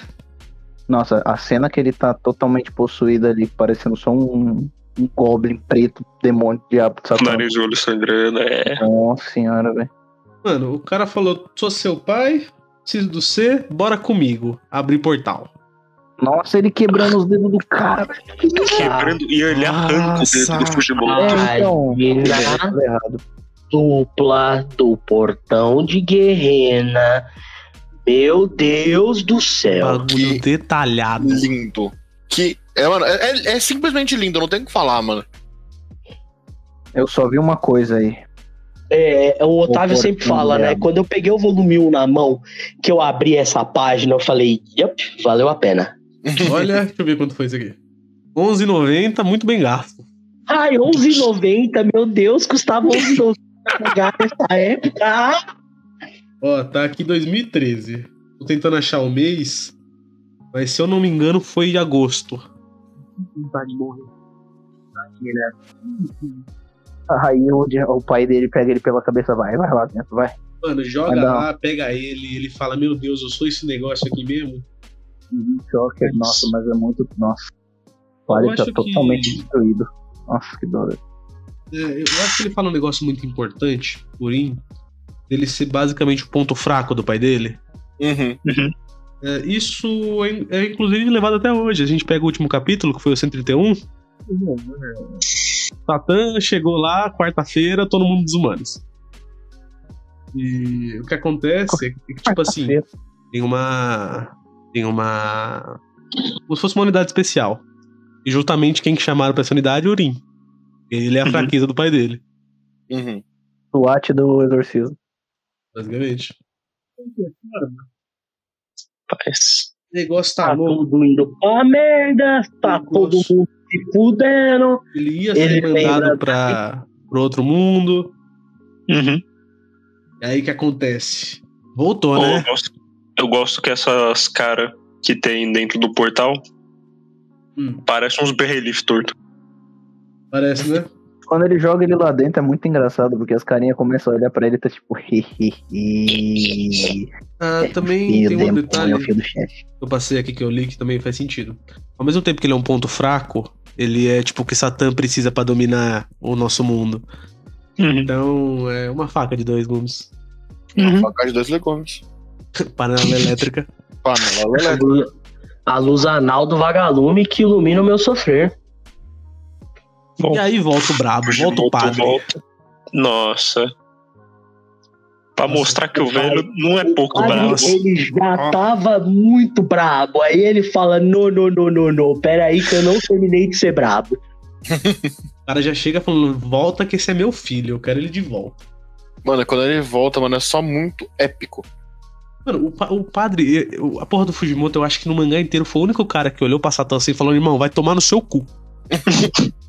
Nossa, a cena que ele tá totalmente possuído ali, parecendo só um, um goblin preto, demônio, diabo, de satã. Nariz e olho sangrando, é. Nossa senhora, velho. Mano, o cara falou: sou seu pai, preciso do C, bora comigo. Abrir portal. Nossa, ele quebrando os dedos do cara. Quebrando e ele arranca o dedo do. Fujimoto. Ai, então, tudo errado. dupla do portão de Guerrena. Meu Deus do céu. Bagulho que- detalhado. Lindo. Que. É, mano, é, é- é simplesmente lindo, não tem o que falar, mano. Eu só vi uma coisa aí. É, o Otávio sempre fala, né? Quando eu peguei o volume 1 na mão, que eu abri essa página, eu falei, yep, valeu a pena. Olha, deixa eu ver quanto foi isso aqui. 11,90, muito bem gasto. Ai, 11,90, meu Deus, custava 11,90 pra pegar nessa época. Ó, tá aqui 2013. Tô tentando achar o mês, mas se eu não me engano foi em agosto. Aí onde o pai dele pega ele pela cabeça, vai, vai lá dentro, vai. Mano, joga Vai lá, pega ele, ele fala: Meu Deus, eu sou esse negócio aqui mesmo. Choque, nossa, mas é muito. Nossa. O pai Eu tá acho que- totalmente destruído. Nossa, que dor. É, eu acho que ele fala um negócio muito importante, Purim, dele ser basicamente o ponto fraco do pai dele. Uhum. É, isso é, é, inclusive levado até hoje. A gente pega o último capítulo, que foi o 131. Satã chegou lá, quarta-feira, todo mundo dos humanos. E o que acontece é que, tipo assim, tem uma. Tem uma. Como se fosse uma unidade especial. E justamente quem que chamaram pra essa unidade é o Urim. Ele é a Uhum. fraqueza do pai dele, Uhum. SWAT do exorcismo. basicamente. Rapaz. O negócio tá tá louco. tudo indo pra merda, tá todo mundo se fudendo. Ele ia Ele ser mandado lembra- pra, pro outro mundo. Uhum. E aí o que acontece? Voltou, Pô, né? eu, gosto, eu gosto que essas caras que tem dentro do portal Hum, parecem uns berrelife torto. parece, né? Quando ele joga ele lá dentro é muito engraçado, porque as carinhas começam a olhar pra ele e tá tipo. Hehehe. Ah, também Filho tem um demônio, detalhe é do chefe. que eu passei aqui que eu li que também faz sentido. Ao mesmo tempo que ele é um ponto fraco, ele é tipo o que Satã precisa pra dominar o nosso mundo. Uhum. Então é uma faca de dois gumes. Uhum. Faca de dois legumes. Panela elétrica. Panela elétrica. a luz anal do vagalume que ilumina o meu sofrer. Bom, E aí volta o brabo, volta o padre. volta. Nossa. Pra Nossa, mostrar que o velho não é pouco Aí bravo. ele já Ó. tava muito brabo. Aí ele fala: não, não, não, não, não. Pera aí que eu não terminei de ser brabo. O cara já chega falando, volta que esse é meu filho, eu quero ele de volta. Mano, quando ele volta, mano, é só muito épico. Mano, o, o padre, o- a porra do Fujimoto, eu acho que no mangá inteiro foi o único cara que olhou pra Satã assim e falou: irmão, vai tomar no seu cu.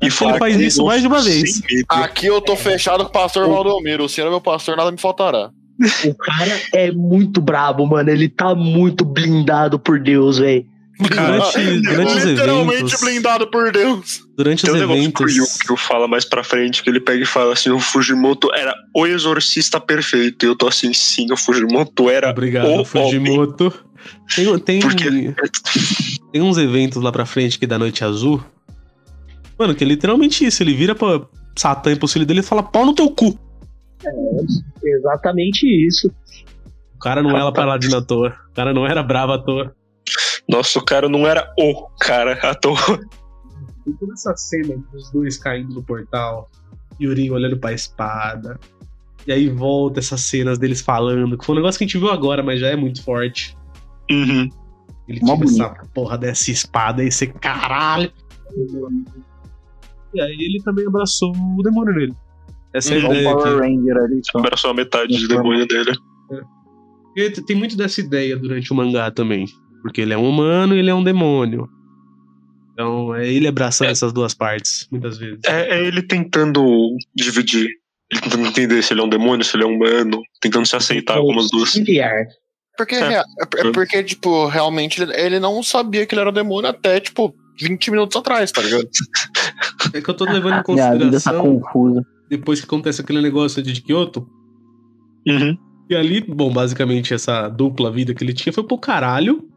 E que ele faz isso mais de uma vez. Aqui eu tô fechado com o pastor Valdomiro. O senhor é meu pastor, nada me faltará. O cara é muito brabo, mano. Ele tá muito blindado por Deus, velho. Durante, durante os Literalmente eventos. blindado por Deus. Durante Tem os um negócio que o eventos. Yukio fala mais pra frente, que ele pega e fala assim, o Fujimoto era o exorcista perfeito. E eu tô assim, sim, o Fujimoto era Obrigado, o homem. Fujimoto. Tem, tem, Porque- tem uns eventos lá pra frente que da Noite Azul. Mano, que é literalmente isso. Ele vira pra Satã e pro filho dele e fala: pau no teu cu. Exatamente isso. O cara não era paladino à toa. O cara não era bravo à toa. Nossa, o cara não era o cara à toa. E toda essa cena dos dois caindo no portal, Yuri olhando pra espada. E aí volta essas cenas deles falando, que foi um negócio que a gente viu agora, mas já é muito forte. Uhum. Ele Mó tira essa porra dessa espada e você, caralho. E aí ele também abraçou o demônio nele. Essa é a É um ideia Power aqui. Ranger ali só. Era só a metade de demônio dele. E tem muito dessa ideia durante o mangá também. Porque ele é um humano e ele é um demônio. Então é ele abraçando É. essas duas partes, muitas vezes. É, é ele tentando dividir. Ele tentando entender se ele é um demônio, se ele é humano. Tentando se aceitar algumas duas. Auxiliar. Porque, É. é porque tipo, realmente ele, não sabia que ele era demônio até, tipo, 20 minutos atrás, tá ligado? É que eu tô levando em tá consideração confusa. depois que acontece aquele negócio de Kyoto. Uhum. E ali, bom, basicamente essa dupla vida que ele tinha foi pro caralho.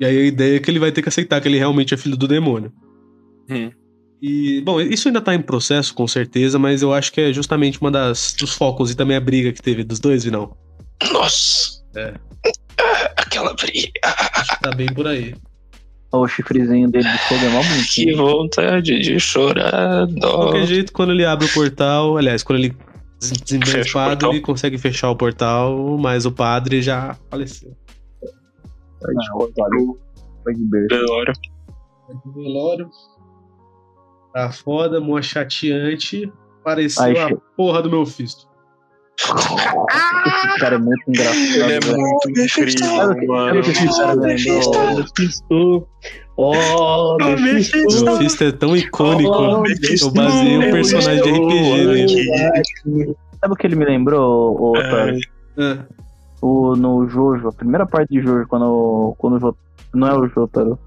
E aí a ideia é que ele vai ter que aceitar que ele realmente é filho do demônio. Hum. E, bom, isso ainda tá em processo, com certeza, mas eu acho que é justamente uma das dos focos e também a briga que teve dos dois, Vinão. Nossa. É. Aquela briga. Tá bem por aí. Ó, O chifrezinho dele de fogo é mó Que vontade de chorar. De Dó. qualquer jeito, quando ele abre o portal, aliás, quando ele des- desembanha a Fecha o portal. ele consegue fechar o portal, mas o padre já faleceu. Não, valeu. Foi de berço. Velório. O velório. Tá foda, mó chateante. Pareceu a porra do meu fisto. Esse cara é muito engraçado. Ele é velho. muito incrível, mano. o? Mephisto. Oh, Mephisto. O é tão icônico. Oh, eu baseei um personagem de RPG nele. Sabe o que ele me lembrou, o, É. Otário? Ah, O, no Jojo, a primeira parte de Jojo, quando, quando o Jotaro. Não é o Jotaro.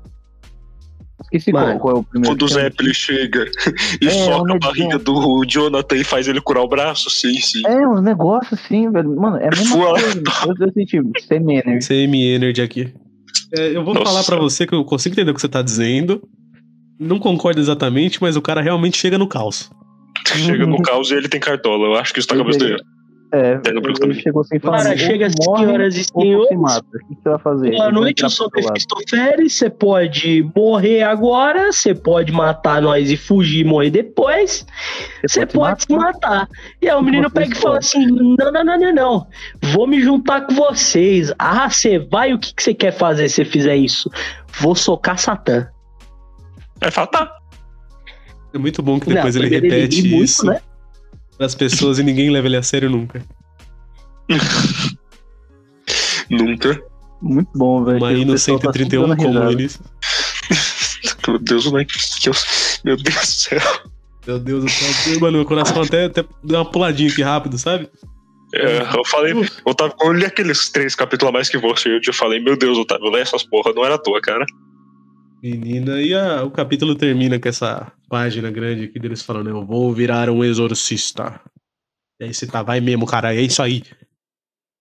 Esqueci Mano, qual é o primeiro. Quando o. Zeppelin chega e É, soca é um a barriga do Jonathan e faz ele curar o braço, sim, sim. É, uns negócios assim, velho. Mano, é a mesma Full coisa. Eu, eu senti semi-energy. CM Energy aqui. É, eu vou Nossa. falar pra você que eu consigo entender o que você tá dizendo. Não concordo exatamente, mas o cara realmente chega no caos. Chega no caos e ele tem cartola. Eu acho que isso tá na cabeça dele. É, ele, ele chegou sem falar. Cara, chega tu morre, senhoras e senhores. O que você vai fazer? Boa noite, eu sou. Mephistofeles. Você pode morrer agora, você pode matar nós e fugir e morrer depois. Você pode se matar. E aí o menino pega e fala assim: não, não, não, não, não. Vou me juntar com vocês. Ah, você vai? O que, que você quer fazer se fizer isso? Vou socar Satã. Vai falar, É muito bom que Não, depois ele primeiro repete muito, isso né? Pras pessoas e ninguém leva ele a sério nunca. Nunca. Muito bom, velho. Uma O no pessoal tá 131 sempre dando como início. Meu Deus? Que eu- Meu Deus do céu. Meu Deus do céu. Mano, meu coração até, até deu uma puladinha aqui rápido, sabe? É, eu falei, Otávio, quando eu li aqueles três capítulos a mais que você, eu te falei, meu Deus, Otávio, lê essas porra, não era à toa, cara. Menina, e a- o capítulo termina com essa página grande aqui deles falando, eu vou virar um exorcista. E aí você tá, vai mesmo, cara, é isso aí.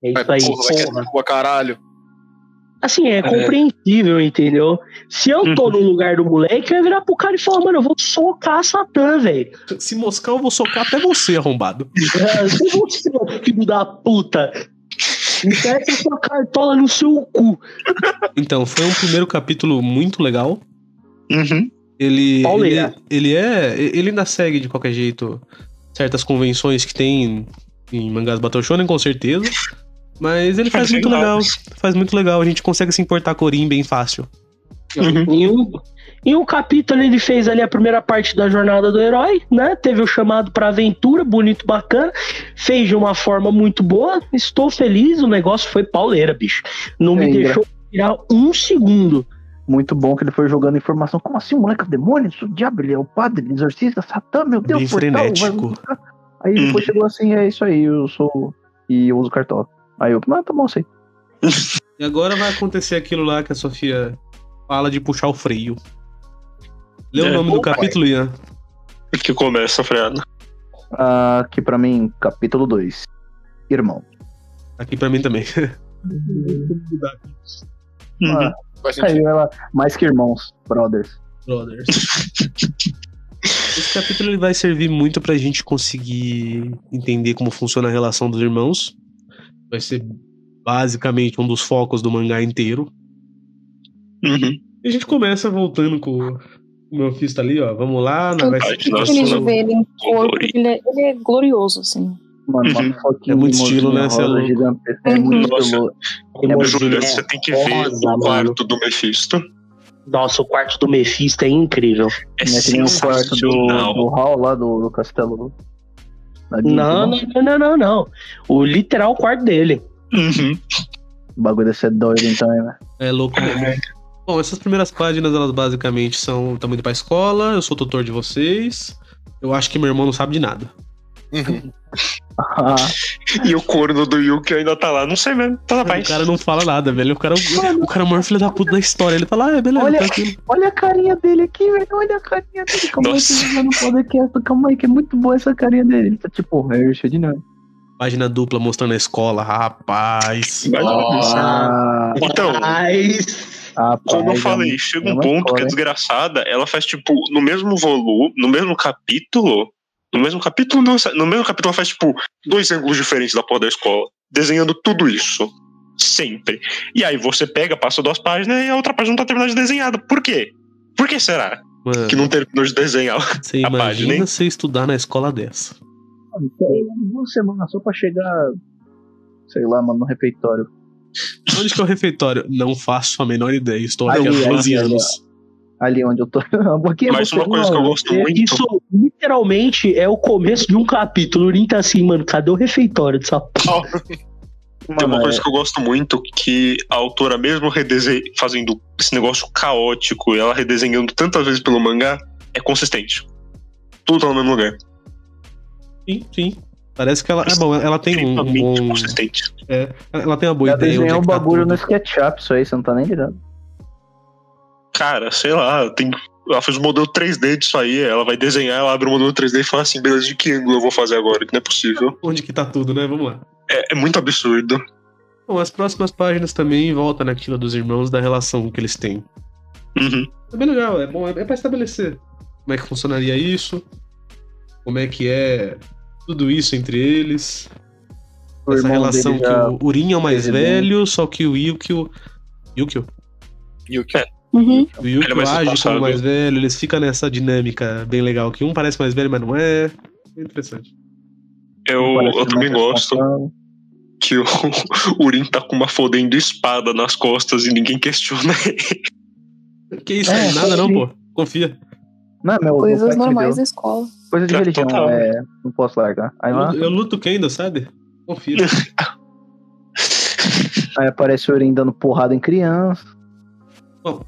É isso Vai, aí. porra, vai porra. querer rua, caralho. Assim, é compreensível, entendeu? Se eu tô Uhum. no lugar do moleque, eu ia virar pro cara e falar, mano, eu vou socar Satã, velho. Se moscar, eu vou socar até você, arrombado. É, Se você, filho da puta, enfia sua cartola no seu cu. Então, foi um primeiro capítulo muito legal. Uhum. Ele, ele, Pauleira. ele é. Ele ainda segue de qualquer jeito certas convenções que tem em mangás Battle Shonen, com certeza. Mas ele faz muito legal. Faz muito legal. A gente consegue se importar com o bem fácil. Uhum. Em um capítulo ele fez ali a primeira parte da jornada do herói, né? Teve o chamado pra aventura, bonito, bacana. Fez de uma forma muito boa. Estou feliz, o negócio foi pauleira, bicho. Não me É, deixou tirar um segundo. Muito bom que ele foi jogando informação. Como assim, moleque é o demônio? Isso, o diabo, ele é o padre, exorcista, satã, meu Deus, Bem frenético. Aí depois Uhum. chegou assim, é isso aí, eu sou. E eu uso cartola. Aí eu, ah, tá bom, sei. E agora vai acontecer aquilo lá que a Sofia fala de puxar o freio. Lê o É. nome do capítulo, Ian. Que começa freada. Ah, aqui pra mim, capítulo 2. Irmão. Aqui pra mim também. Ah, Faz aí ela, mais que irmãos, brothers. Brothers. Esse capítulo ele vai servir muito pra gente conseguir entender como funciona a relação dos irmãos. Vai ser basicamente um dos focos do mangá inteiro. Uhum. E a gente começa voltando com o o Mephisto ali, ó. Vamos lá, na Eu vai Ai, ser fico feliz de não. ver ele em porque ele é, ele é glorioso, assim. Mano, uma Uhum. É muito estilo, né? É rosa louco. gigantesca. É Uhum. muito Nossa. Júlia, é você tem que ver o mano. quarto do Mephisto. Nossa, o quarto do Mephisto é incrível. É Não é que o quarto do, do hall lá do, do castelo. da Disney, Não, não, não, não, não, não. O literal quarto dele. Uhum. O bagulho desse é doido então, velho. É louco mesmo. Bom, essas primeiras páginas, elas basicamente são também indo pra escola, eu sou tutor de vocês. Eu acho que meu irmão não sabe de nada. Uhum. Ah, E o corno do Yuki ainda tá lá. Não sei mesmo. Tá na O paz. cara não fala nada, velho. O cara, o cara é o maior filho da puta da história. Ele fala, ah, é beleza, Olha- tranquilo. olha a carinha dele aqui, velho. Olha a carinha dele. Calma aí, Nossa. que eu não podcast. Calma aí, que é muito boa essa carinha dele. Ele tá tipo, é cheio de nada. Página dupla mostrando a escola, rapaz. Ah, Então, Mas. Rapaz, como eu é falei, uma- chega é um uma ponto que escola, a desgraçada, ela faz tipo, no mesmo volume, no mesmo capítulo. No mesmo capítulo, não, no mesmo capítulo ela faz tipo dois ângulos diferentes da porra da escola, desenhando tudo isso. Sempre. E aí você pega, passa duas páginas e a outra página não tá terminada de desenhada. Por quê? Por que será Mano, que não terminou de desenhar? você a página, imagina hein? você estudar na escola dessa. Aí, Duas semanas só pra chegar, sei lá, mano, no refeitório. Onde que é o refeitório? Não faço a menor ideia. Estou aqui Ali, há 12 ali, anos. Ali onde eu tô. Aqui é Mas você, uma coisa que eu mano, gosto você- muito. Isso literalmente é o começo de um capítulo. O Urim tá assim, mano, cadê o refeitório dessa porra? Tem uma Mano, coisa é- que eu gosto muito, que a autora, mesmo redese... fazendo esse negócio caótico, e ela redesenhando tantas vezes pelo mangá, é consistente. Tudo tá no mesmo lugar. Sim, sim. Parece que ela. É bom, ela tem um, um consistente. É, ela tem uma boa Já ideia. Desenhou é um tá bagulho tudo. no SketchUp, isso aí, você não tá nem ligado. Cara, sei lá, tem... ela fez um modelo 3D disso aí, ela vai desenhar, ela abre o modelo 3D e fala assim, beleza, de que ângulo eu vou fazer agora? Que não é possível. Onde que tá tudo, né? Vamos lá. É, é muito absurdo. Bom, as próximas páginas também voltam naquilo dos irmãos, da relação que eles têm. Uhum. É bem legal, é bom, é, é pra estabelecer como é que funcionaria isso, como é que é tudo isso entre eles. O essa relação que o Urin é o mais velho, só que o Yukio. Yukio? Yuki. Uhum. O Yukio é age como mais velho, eles ficam nessa dinâmica bem legal, que um parece mais velho, mas não é. É interessante. Eu, eu também gosto responsável. que o Urim tá com uma fodendo espada nas costas e ninguém questiona ele. Que isso, É, nada não, pô. Confia. Não, meu, Coisas normais da escola. Coisa de É, religião, total. é. Não posso largar. Aí Eu, lá, luto- eu luto Kendo, sabe? Confia. aí aparece o Urim dando porrada em criança. Bom,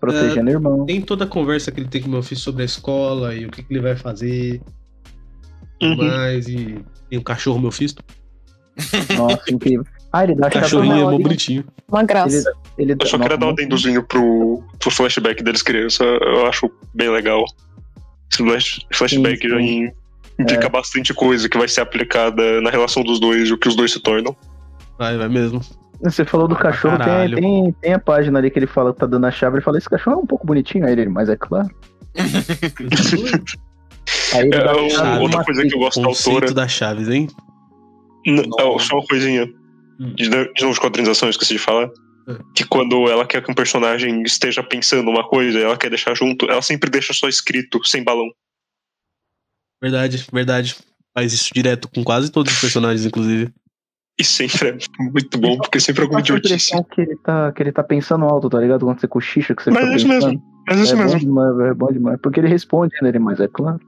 protegendo o irmão. Tem toda a conversa que ele tem com o meu filho sobre a escola e o que, que ele vai fazer. Uhum. mais e tem o cachorro meu fisto. Nossa, incrível. Ah, ele dá Cachorrinho é Molly. bonitinho. Uma graça. Ele dá, Eu só queria dar um adendozinho pro, pro flashback deles criança. Eu acho bem legal. Esse flash- flashback Sim, já sim. in- indica bastante coisa que vai ser aplicada na relação dos dois e o que os dois se tornam. Vai, vai mesmo. Você falou do cachorro, tem, tem, tem a página ali que ele fala que tá dando a chave. Ele fala: Esse cachorro é um pouco bonitinho. Aí ele, mas é claro. Aí ele É, chave outra coisa que eu gosto da autora. Conceito das chaves, hein? N- Nossa. é, só uma coisinha. Hum. De, de novo, de quadrinização, eu esqueci de falar. Que quando ela quer que um personagem esteja pensando uma coisa e ela quer deixar junto, ela sempre deixa só escrito, sem balão. Verdade, verdade. Faz isso direto com quase todos os personagens, inclusive. E sempre é muito bom, porque sempre é alguma idiotice. que ele, tá, que ele tá pensando alto, tá ligado? Quando você cochicha, que você Mas é isso pensando. mesmo. Mas isso É bom mesmo. demais, velho, é bom demais. Porque ele responde nele, mas é claro.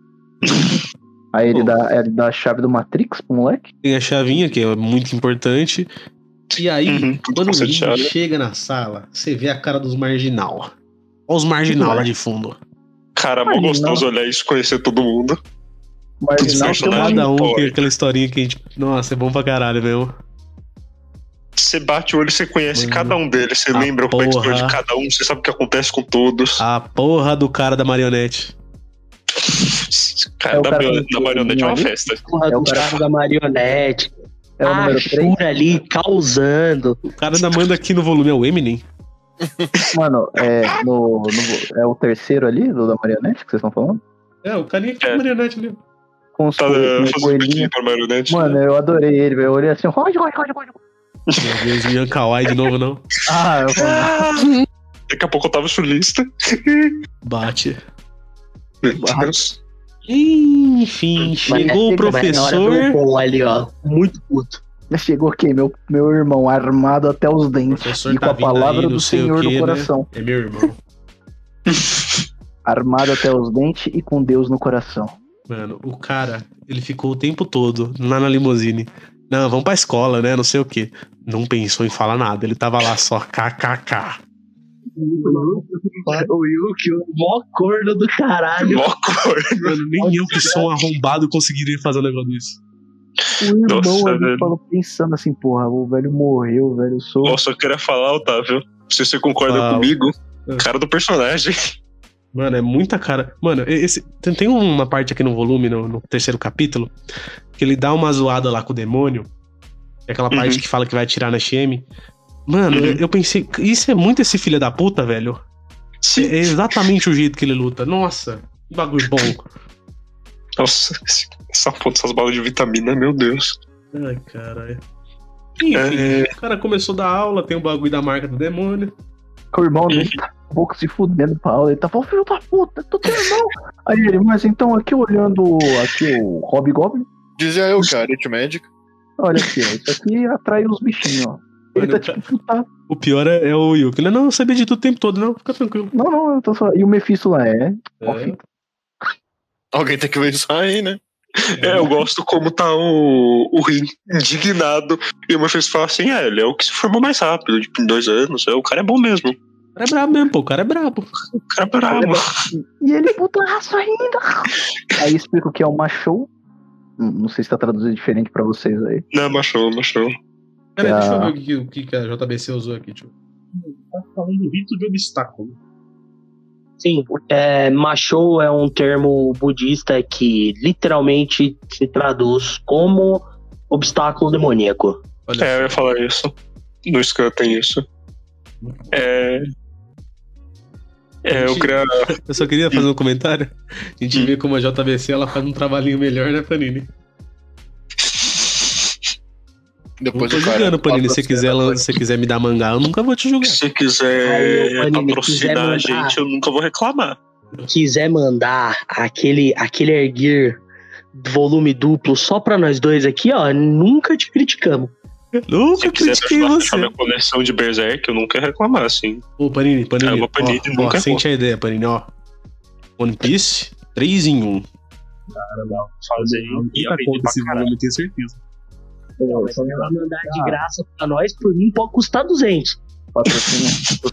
Aí ele dá, ele dá a chave do Matrix pro moleque. Tem a chavinha, que é muito importante. E aí, Uhum, quando o chega na sala, você vê a cara dos marginal. Olha os marginal lá de fundo. Cara, mó Imagina. gostoso olhar isso, conhecer todo mundo. Mas Esse não, personagem- Cada um tem aquela historinha que a gente. Nossa, é bom pra caralho mesmo. Você bate o olho, você conhece Mano. cada um deles, você lembra qual é a história de porra. cada um, você sabe o que acontece com todos. A porra do cara da marionete. Cara, É o da, cara com da marionete é uma festa. Porra É o do cara- carro da marionete. É o a número 3. Shura ali causando. O cara ainda manda aqui no volume, é o Eminem. Mano, é, no, no- é o terceiro ali, do da marionete que vocês estão falando? É, o carinha que É. é marionete ali. Com os Tá coelhinhos, com fazendo coelhinho. biquinho pra marionete. Mano, eu adorei ele, velho. Eu olhei assim, roge, roge, roge, roge. Meu Deus, Ian Kawaii de novo, não. Ah, eu falei, Daqui a pouco eu tava chulista. Bate. Meu Deus. Enfim, Mas chegou o professor. Paul ali, ó. Muito puto. mas chegou quem? Meu, meu irmão, armado até os dentes. professor E com tá a vindo palavra aí, do Senhor quê, no né? coração. É meu irmão. Armado até os dentes e com Deus no coração. Mano, o cara, ele ficou o tempo todo lá na limusine. Não, vamos pra escola, né? Não sei o quê. Não pensou em falar nada. Ele tava lá só kkk. O Yuki, o mó corno do caralho. Mó cor. Mano, nem eu que sou um arrombado conseguiria fazer um negócio desse. O irmão Nossa, ali velho. falou, pensando assim, porra, o velho morreu, velho. Eu sou. Nossa, eu queria falar, Otávio. Se você concorda Fala. comigo, É. cara do personagem. Mano, é muita cara. Mano, esse, tem, tem uma parte aqui no volume, no, no terceiro capítulo, que ele dá uma zoada lá com o demônio. É aquela Uhum. parte que fala que vai atirar na XM. Mano, Uhum. eu, pensei, isso é muito esse filho da puta, velho. É, é exatamente o jeito que ele luta. Nossa, que bagulho bom. Nossa, esse- essa puta, essas balas de vitamina, meu Deus. Ai, caralho. Enfim, É, o cara começou da aula, tem o bagulho da marca do demônio. O irmão dele tá um pouco se fudendo pra aula. Ele tá falando, filho da puta, tu teu irmão. Aí ele, mas então aqui olhando aqui o Hobgoblin, Dizia eu, cara, Aritmédica. olha aqui, ó, isso aqui atrai os bichinhos, ó. Ele tá tipo putado. O pior é, é o Yuki. Ele, não, eu sabia de tudo o tempo todo, não, fica tranquilo. Não, não, eu tô só. E o Mephisto lá é. É. Alguém tem que ver isso aí, né? é, eu gosto como tá o, o Rin indignado. E o Morpheus fala assim: é, ele é o que se formou mais rápido, tipo, em dois anos. É, o cara é bom mesmo. O cara é brabo mesmo, pô, o cara é brabo. O cara é brabo. E ele putaço ainda. Aí explica o que é show. Hum, Não sei se tá traduzido diferente pra vocês aí. Não, machou, machou. Peraí, deixa eu ver o que, o que a JBC usou aqui, tio. Tá falando do rito de obstáculo. Sim, é, Machou é um termo budista que literalmente se traduz como obstáculo demoníaco. Olha É, eu ia falar isso. No Scan tem isso. É. É, eu queria. Eu só queria fazer um comentário. A gente Hum. vê como a JBC ela faz um trabalhinho melhor, né, Panini? Não Depois tô o cara. julgando, Panini. Se você quiser, se quiser me dar mangá, eu nunca vou te julgar. Se Aí, quiser ô, Panini, patrocinar quiser a gente, eu nunca vou reclamar. Quiser mandar aquele, aquele erguer volume duplo só pra nós dois aqui, ó, nunca te criticamos. Nunca Se quiser critiquei fechar você. minha coleção de Berserk, eu nunca ia reclamar, assim. Ô, Panini, Panini. É, uma Panini ó, ó, nunca é sente a ideia, Panini, ó. One Piece, 3 em 1. Fazer e Tá conta esse caralho. volume, tenho certeza. Se ela mandar de graça pra nós, por mim pode custar 200. Patrocínio.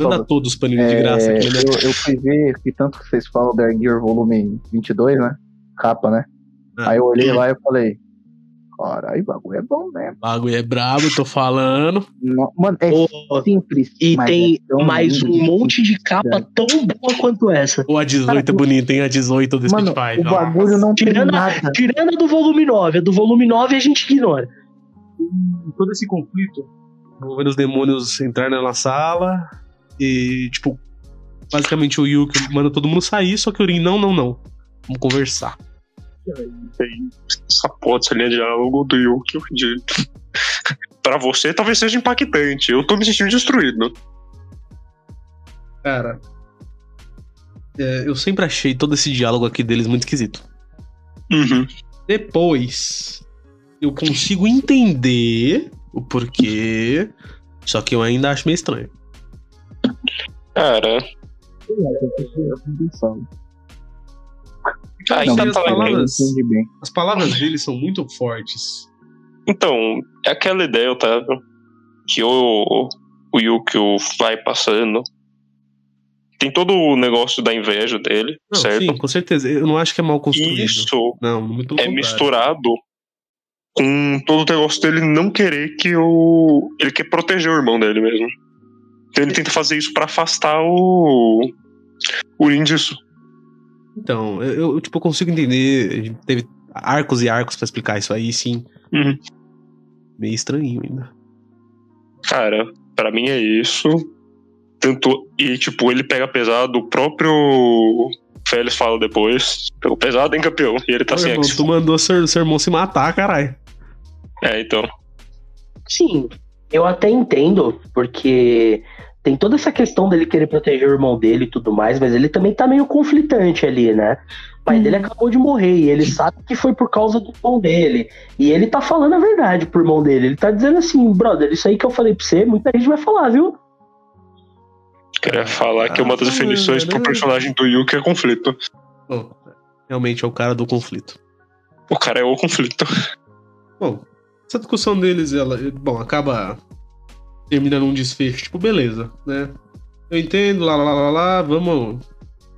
Manda todos os Panini de É, graça aqui, né? eu, eu fui ver que tanto que vocês falam da Gear volume 22, né? Capa, né? Ah. Aí eu olhei lá e falei, caralho, o bagulho é bom mesmo. O bagulho é brabo, tô falando. No- Mano, é Ô, simples. E mas tem é mais um monte de capa tão boa quanto essa. Ou a 18 é Cara, bonita, hein? A 18 do Mano, Fight. o bagulho não tem Tirando nada. Tirando a do volume 9, a do volume 9 a gente ignora. Todo esse conflito envolvendo os demônios entrarem na sala e, tipo, basicamente o Yuki manda todo mundo sair, só que o Rin, não, não, não. Vamos conversar. Tem essa porra dessa linha de diálogo do Yuki de... pra você talvez seja impactante. Eu tô me sentindo destruído. Cara, é, eu sempre achei todo esse diálogo aqui deles muito esquisito. Uhum. Depois, eu consigo entender o porquê, só que eu ainda acho meio estranho. Cara, Aí Não, tá as palavras-. As palavras dele são muito fortes. Então, é aquela ideia, Otávio, que o, o Yukio vai passando. Tem todo o negócio da inveja dele, Não, certo? sim, com certeza. Eu não acho que é mal construído. Isso Não, é contrário. misturado com todo o negócio dele não querer que o. Ele quer proteger o irmão dele mesmo. Então ele tenta fazer isso pra afastar o. O Rin disso. Então, eu, eu, tipo, consigo entender. Teve arcos e arcos pra explicar isso aí, sim. Uhum. Meio estranho ainda. Cara, pra mim é isso. Tanto. E, tipo, ele pega pesado, o próprio. Félix fala depois. Pegou pesado, hein, campeão? E ele tá Ô, sem irmão, tu mandou seu, seu irmão se matar, caralho. É, então. Sim, eu até entendo, porque tem toda essa questão dele querer proteger o irmão dele e tudo mais, mas ele também tá meio conflitante ali, né? O pai dele acabou de morrer e ele sabe que foi por causa do irmão dele. E ele tá falando a verdade pro irmão dele. Ele tá dizendo assim, brother, isso aí que eu falei pra você, muita gente vai falar, viu? Queria falar que uma das Ah, definições pro personagem do Yuki é conflito. Bom, realmente é o cara do conflito. O cara é o conflito. Bom, essa discussão deles, ela, bom, acaba terminando um desfecho, tipo, beleza, né? Eu entendo, lá, lá, lá, lá, lá, vamos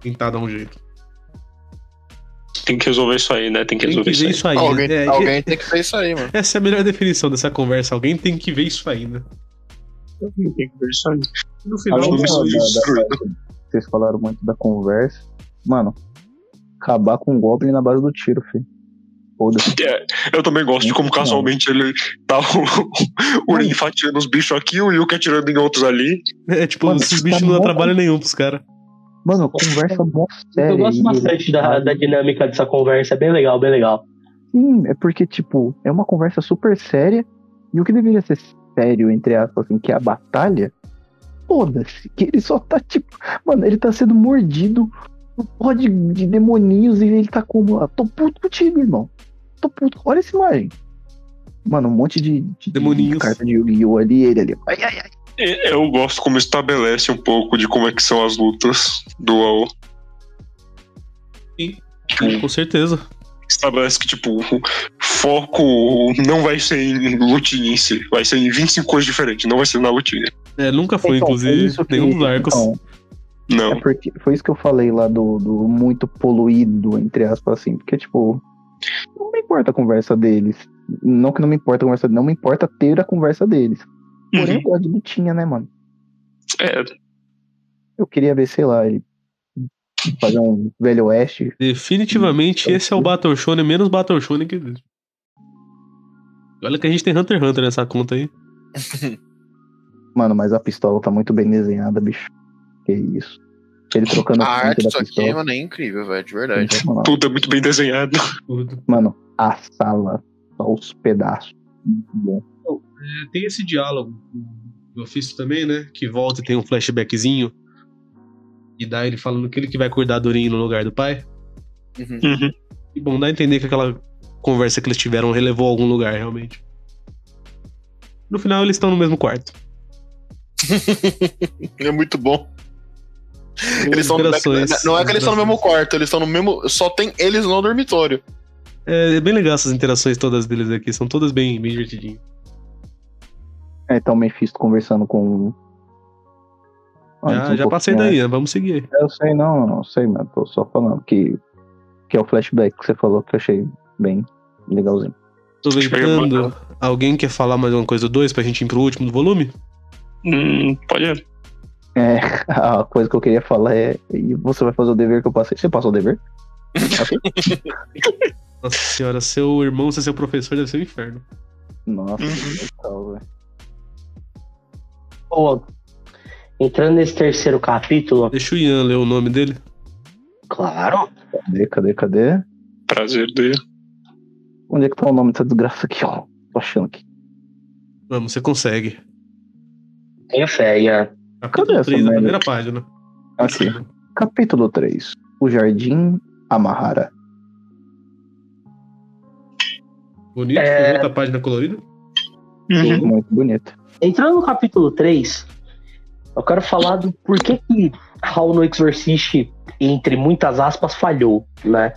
tentar dar um jeito. Tem que resolver isso aí, né? Tem que Tem que resolver ver isso isso aí. Alguém, É, alguém tem que ver isso aí, mano. Essa é a melhor definição dessa conversa. Alguém tem que ver isso aí, né? aí. Tem que ver isso aí. No final, Além da, isso da- é da- vocês falaram muito da conversa. Mano, acabar com o Goblin na base do tiro, filho. Foda-se. É, eu também gosto de como Não. casualmente ele tá o, o Rin fatiando os bichos aqui, o Yuki atirando em outros ali. é tipo, Mano, esses tá bichos não dá bom. trabalho nenhum pros caras. Mano, conversa mó séria. eu gosto bastante da, da dinâmica dessa conversa, é bem legal, bem legal. Sim, é porque, tipo, é uma conversa super séria. E o que deveria ser sério, entre aspas, assim, que é a batalha, foda-se. Que ele só tá, tipo. Mano, ele tá sendo mordido por porra de, de demoninhos e ele tá como. Ah, tô puto contigo, irmão. Tô puto. Olha essa imagem. Mano, um monte de, de, de carta de Yu-Gi-Oh! ali, ele ali. Ai, ai, ai. Eu gosto como estabelece um pouco de como é que são as lutas do AO. Com certeza. Estabelece que, tipo, o foco não vai ser em lutinha em si, vai ser em 25 coisas diferentes, não vai ser na lutinha. É, nunca foi, Então, é inclusive, isso que- nenhum dos arcos. então, Não. É porque foi isso que eu falei lá do, do muito poluído, entre aspas, assim. Porque, tipo, não me importa a conversa deles. Não que não me importa a conversa não me importa ter a conversa deles. Porém, eu Uhum. gosto de lutinha, né, mano? É, Eu queria ver, sei lá, ele fazer um velho oeste. Definitivamente esse é o Battle Shonen menos Battle Shonen que. Olha que a gente tem Hunter x Hunter nessa conta aí. Mano, mas a pistola tá muito bem desenhada, bicho. Que isso. Ele trocando A a arte disso da aqui, mano, é incrível, velho, de verdade. Sensacional. tudo é muito bem desenhado. Mano, a sala, só os pedaços. Muito bom. É, tem esse diálogo do ofício também, né? Que volta e tem um flashbackzinho. E dá ele falando que ele que vai cuidar do Rin no lugar do pai. Uhum. Uhum. E bom, dá a entender que aquela conversa que eles tiveram relevou a algum lugar, realmente. No final, eles estão no mesmo quarto. É muito bom. Eles estão Interações. não é que eles estão no mesmo quarto, eles estão no mesmo. Só tem eles no dormitório. É, é bem legal essas interações todas deles aqui. São todas bem, bem divertidinhas. É, tá o Mephisto conversando com. Antes já um já passei daí, né? Vamos seguir. Eu sei, não, não sei, mas tô só falando que, que é o flashback que você falou que eu achei bem legalzinho. Aproveitando, alguém quer falar mais alguma coisa do 2 pra gente ir pro último do volume? Hum, pode ir. É, a coisa que eu queria falar é. E você vai fazer o dever que eu passei. Você passou o dever? Nossa senhora, seu irmão ser seu professor deve ser um inferno. Nossa, Uhum. que legal, velho. Entrando nesse terceiro capítulo, Deixa o Ian ler o nome dele. claro, Cadê, cadê, cadê? Prazer dele. Onde é que tá o nome dessa desgraça aqui, ó? Tô achando aqui. Vamos, você consegue. tenho fé, Ian. Capítulo Cadê essa 3, a primeira página. Aqui. Capítulo 3. O Jardim Amahara. Bonito, É. tem outra página colorida. Uhum. Muito bonito. Entrando no capítulo 3, Eu quero falar do porquê que Hall no Exorcist, entre muitas aspas, falhou, né?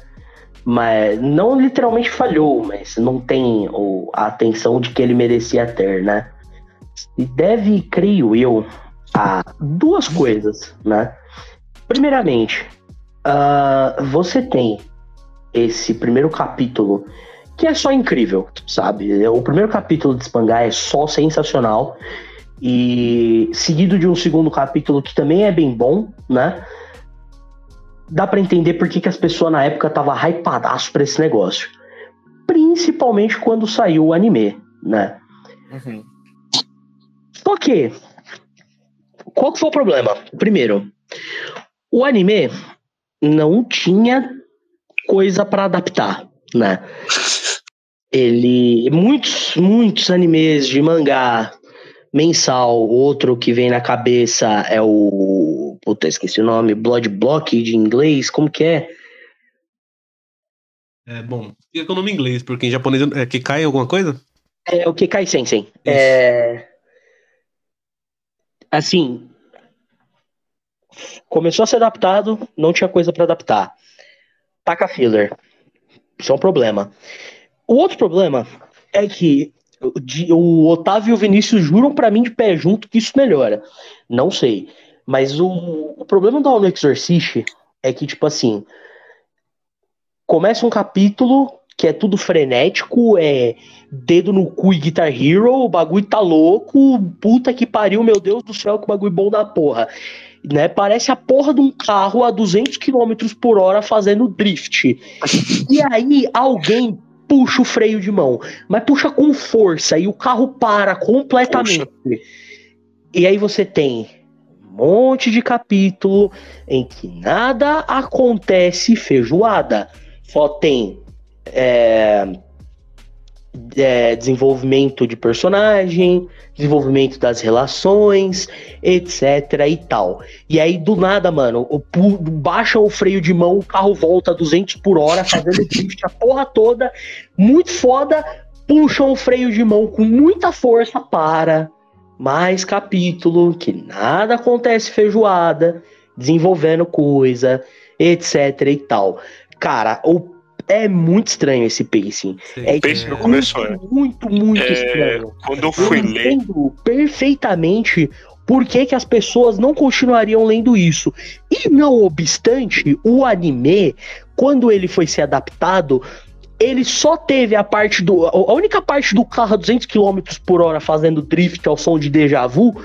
Mas não literalmente falhou, mas não tem o, a atenção de que ele merecia ter, né? E deve, creio eu, a duas coisas, né? Primeiramente, ah, você tem esse primeiro capítulo que é só incrível, sabe? O primeiro capítulo de Spangar é só sensacional e seguido de um segundo capítulo que também é bem bom, né? Dá pra entender por que, que as pessoas na época tava hypadaço pra esse negócio. Principalmente quando saiu o anime, né? Uhum. Só que, qual que foi o problema? Primeiro, o anime não tinha coisa pra adaptar, né? Ele, muitos, muitos animes de mangá mensal, outro que vem na cabeça é o, puta, esqueci o nome, Blood Block de inglês, como que é? É, bom, fica com o nome em inglês, porque em japonês é que cai alguma coisa? É o Kekai Sensen. É... Assim, começou a ser adaptado, não tinha coisa pra adaptar. Taca filler. Isso é um problema. O outro problema é que o Otávio e o Vinícius juram pra mim de pé junto que isso melhora. Não sei. Mas o, o problema do No Exorcist é que, tipo assim, começa um capítulo que é tudo frenético, é dedo no cu e Guitar Hero, o bagulho tá louco, puta que pariu, meu Deus do céu, que bagulho bom da porra. Né? Parece a porra de um carro a 200 km por hora fazendo drift. E aí alguém puxa o freio de mão, mas puxa com força e o carro para completamente. E aí você tem um monte de capítulo em que nada acontece feijoada. Só tem é, é, desenvolvimento de personagem, desenvolvimento das relações, etc e tal. E aí, do nada, mano, o, baixa o freio de mão, o carro volta a 200 por hora, fazendo drift a porra toda, muito foda, puxam o freio de mão com muita força para mais capítulo, que nada acontece feijoada, desenvolvendo coisa, etc e tal. Cara, o, é muito estranho esse pacing. É pacing no é, começo, é. muito, muito É, estranho. Quando eu fui Eu ler, entendo perfeitamente por que, que as pessoas não continuariam lendo isso. E não obstante, o anime, quando ele foi ser adaptado, ele só teve a parte do. A única parte do carro a 200 km por hora fazendo drift ao som de déjà vu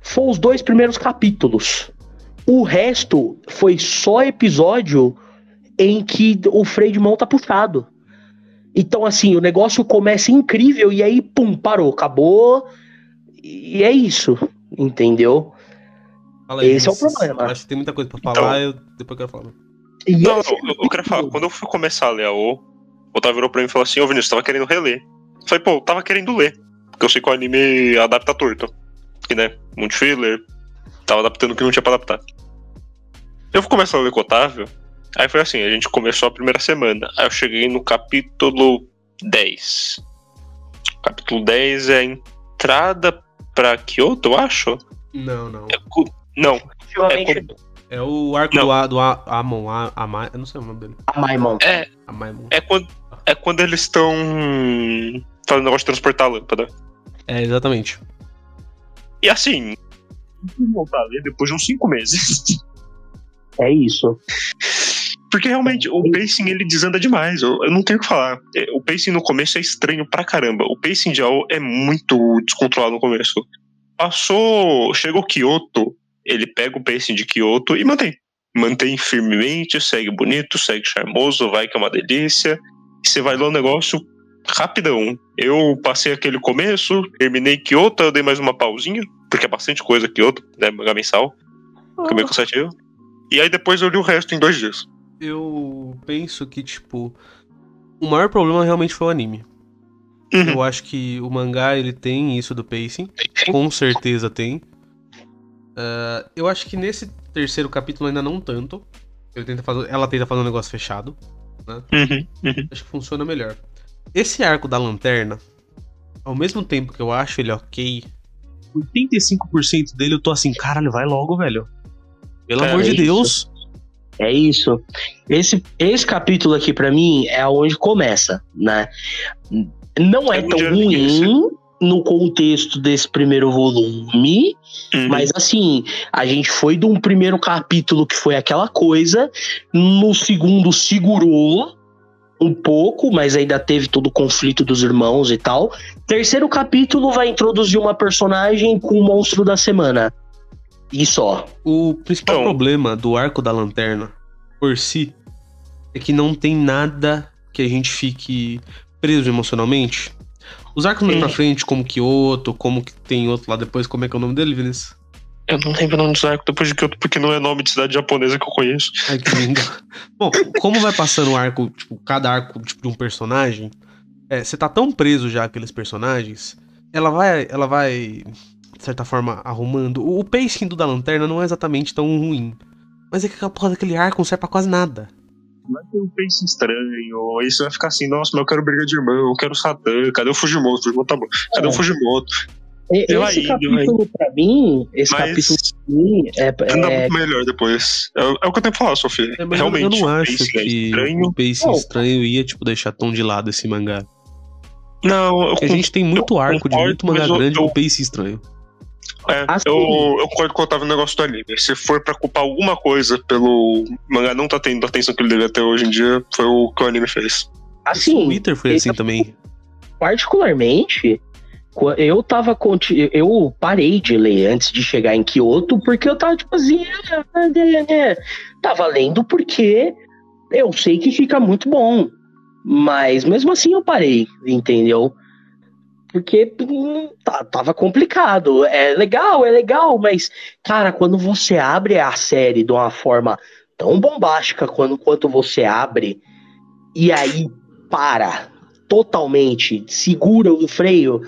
foi os dois primeiros capítulos. O resto foi só episódio em que o freio de mão tá puxado. Então, assim, o negócio começa incrível e aí, pum, parou, acabou. E é isso, entendeu? fala aí, esse é o problema. Acho que tem muita coisa pra Então- falar, eu depois quero falar. E Não, esse- eu, eu quero falar, quando eu fui começar a ler a O, o Otávio virou pra mim e falou assim, ô Vinícius, tava querendo reler. Eu falei, pô, eu tava querendo ler. Porque eu sei que o anime adapta torto. Que, né, muito filler, tava adaptando o que não tinha pra adaptar. Eu fui começar a ler com o Otávio, aí foi assim, a gente começou a primeira semana. Aí eu cheguei no capítulo 10. Capítulo 10 é a entrada pra Kyoto, eu acho? Não, não. É cu- Não, definitivamente É o arco Não. do, A- do A- Amon, A- Amai, eu não sei o nome dele. a Maimon. é, Amaimon. é quando, é quando eles estão fazendo negócio de transportar a lâmpada. É, exatamente. E assim. Voltar a ler depois de uns 5 meses. É isso. Porque realmente o pacing ele desanda demais. Eu, eu não tenho o que falar. É, O pacing no começo é estranho pra caramba. O pacing de AO é muito descontrolado no começo. Passou. Chegou Kyoto, ele pega o pacing de Kyoto e mantém. Mantém firmemente, segue bonito, segue charmoso, vai que é uma delícia. E você vai lá o negócio rapidão. Eu passei aquele começo, terminei Kyoto, eu dei mais uma pausinha, porque é bastante coisa Kyoto, né? Mangá mensal. Fica meio cansativo. E aí depois eu li o resto em dois dias. Eu penso que, tipo, o maior problema realmente foi o anime. Uhum. Eu acho que o mangá, ele tem isso do pacing. Com certeza tem. Ah, eu acho que nesse terceiro capítulo ainda não tanto. Ele tenta fazer, ela tenta fazer um negócio fechado. Uhum, uhum. Acho que funciona melhor. Esse arco da lanterna, ao mesmo tempo que eu acho ele ok, 85% dele eu tô assim, caralho, vai logo, velho. Pelo É amor de isso. Deus. É isso. Esse, esse capítulo aqui, pra mim, é onde começa, né? Não é É tão ruim no contexto desse primeiro volume, Uhum. mas assim, a gente foi de um primeiro capítulo que foi aquela coisa, no segundo segurou um pouco, mas ainda teve todo o conflito dos irmãos e tal. Terceiro capítulo vai introduzir uma personagem com o monstro da semana. E só. O principal Então. problema do arco da lanterna, por si, é que não tem nada que a gente fique preso emocionalmente. Os arcos mais pra frente, como Kyoto, como que tem outro lá depois, como é que é o nome dele, Vinícius? Eu não lembro o nome dos arcos depois de que eu, porque não é nome de cidade japonesa que eu conheço. Ai, que lindo. Bom, como vai passando o arco, tipo, cada arco tipo, de um personagem, é, você tá tão preso já àqueles personagens, ela vai, ela vai, de certa forma, arrumando. O, o pacing do da lanterna não é exatamente tão ruim. Mas é que aquela porra daquele arco não serve pra quase nada. Mas tem um pace estranho. Aí você vai ficar assim, nossa, mas eu quero briga de irmão, eu quero Satã, cadê o Fujimoto? O Fujimoto tá bom. Cadê É. o Fujimoto? E- Ele vai Esse indo, capítulo, pra mim, esse Mas capítulo pra mim é, anda é muito melhor depois. É, é o que eu tenho pra falar, Sofia. É, eu- Realmente, eu não o acho pacing é que estranho. o pacing Não. estranho ia, tipo, deixar tão de lado esse mangá. Não, eu Porque a gente tem muito eu arco de muito mangá eu- grande eu- com pacing estranho. É, Assim- eu, eu concordo com o Otávio no negócio do anime. Se for pra culpar alguma coisa pelo mangá não tá tendo a atenção que ele deve ter hoje em dia, foi o que o anime fez. o assim, Twitter foi assim também. particularmente, eu tava eu parei de ler antes de chegar em Kyoto porque eu tava tipo assim, tava lendo porque eu sei que fica muito bom, mas mesmo assim eu parei, entendeu? Porque hum, tá- tava complicado. É legal, é legal, mas, cara, quando você abre a série de uma forma tão bombástica quando, quanto você abre, e aí para totalmente, segura o freio,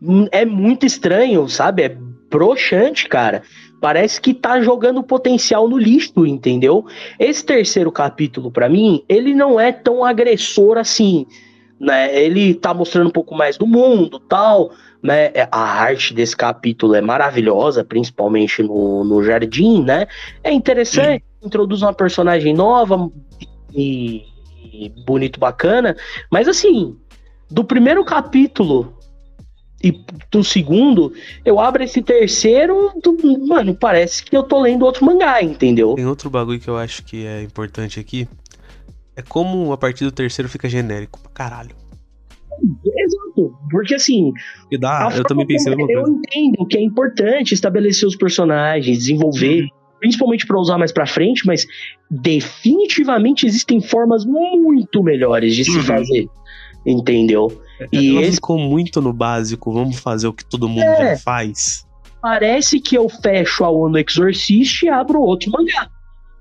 hum, é muito estranho, sabe? É broxante, cara. Parece que tá jogando potencial no lixo, entendeu? Esse terceiro capítulo, pra mim, ele não é tão agressor assim, né? Ele tá mostrando um pouco mais do mundo, tal, né? É, A arte desse capítulo é maravilhosa, principalmente no, no jardim, né? É interessante, introduz uma personagem nova e, e bonito, bacana, mas assim, do primeiro capítulo e do segundo, eu abro esse terceiro, do- mano, parece que eu tô lendo outro mangá, entendeu? Tem outro bagulho que eu acho que é importante aqui. É como a partir do terceiro fica genérico pra caralho. Exato, porque assim, E dá, eu também pensei como- Eu entendo que é importante estabelecer os personagens, desenvolver, principalmente para usar mais pra frente, mas definitivamente existem formas muito melhores de se Uhum. fazer. Entendeu? E Ela esse ficou muito no básico, vamos fazer o que todo mundo É. já faz. parece que eu fecho a Ono Exorcist e abro outro mangá.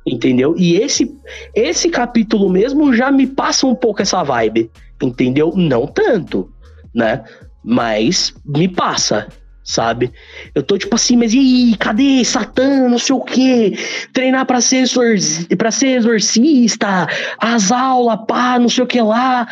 Entendeu? E esse esse capítulo mesmo já me passa um pouco essa vibe. Entendeu? Não tanto, né? Mas me passa, sabe? Eu tô tipo assim, mas e aí, cadê Satã, não sei o quê? Treinar pra ser, exorci- ser exorcista, as aulas, pá, não sei o que lá.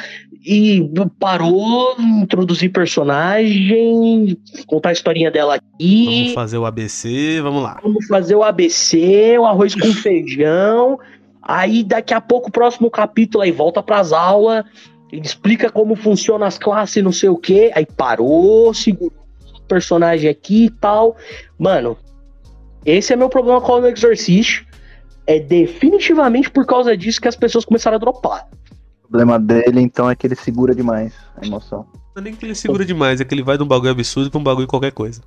E parou, introduzir personagem, contar a historinha dela aqui. Vamos fazer o ABC, vamos lá. Vamos fazer o ABC, o arroz com feijão. Aí daqui a pouco, o próximo capítulo, aí volta pras aulas. Ele explica como funciona as classes, não sei o que. Aí parou, segurou o personagem aqui e tal. Mano, esse é meu problema com o Exorcist. É definitivamente por causa disso que as pessoas começaram a dropar. O problema dele, então, é que ele segura demais a emoção. Não é nem que ele segura demais, é que ele vai de um bagulho absurdo pra um bagulho qualquer coisa.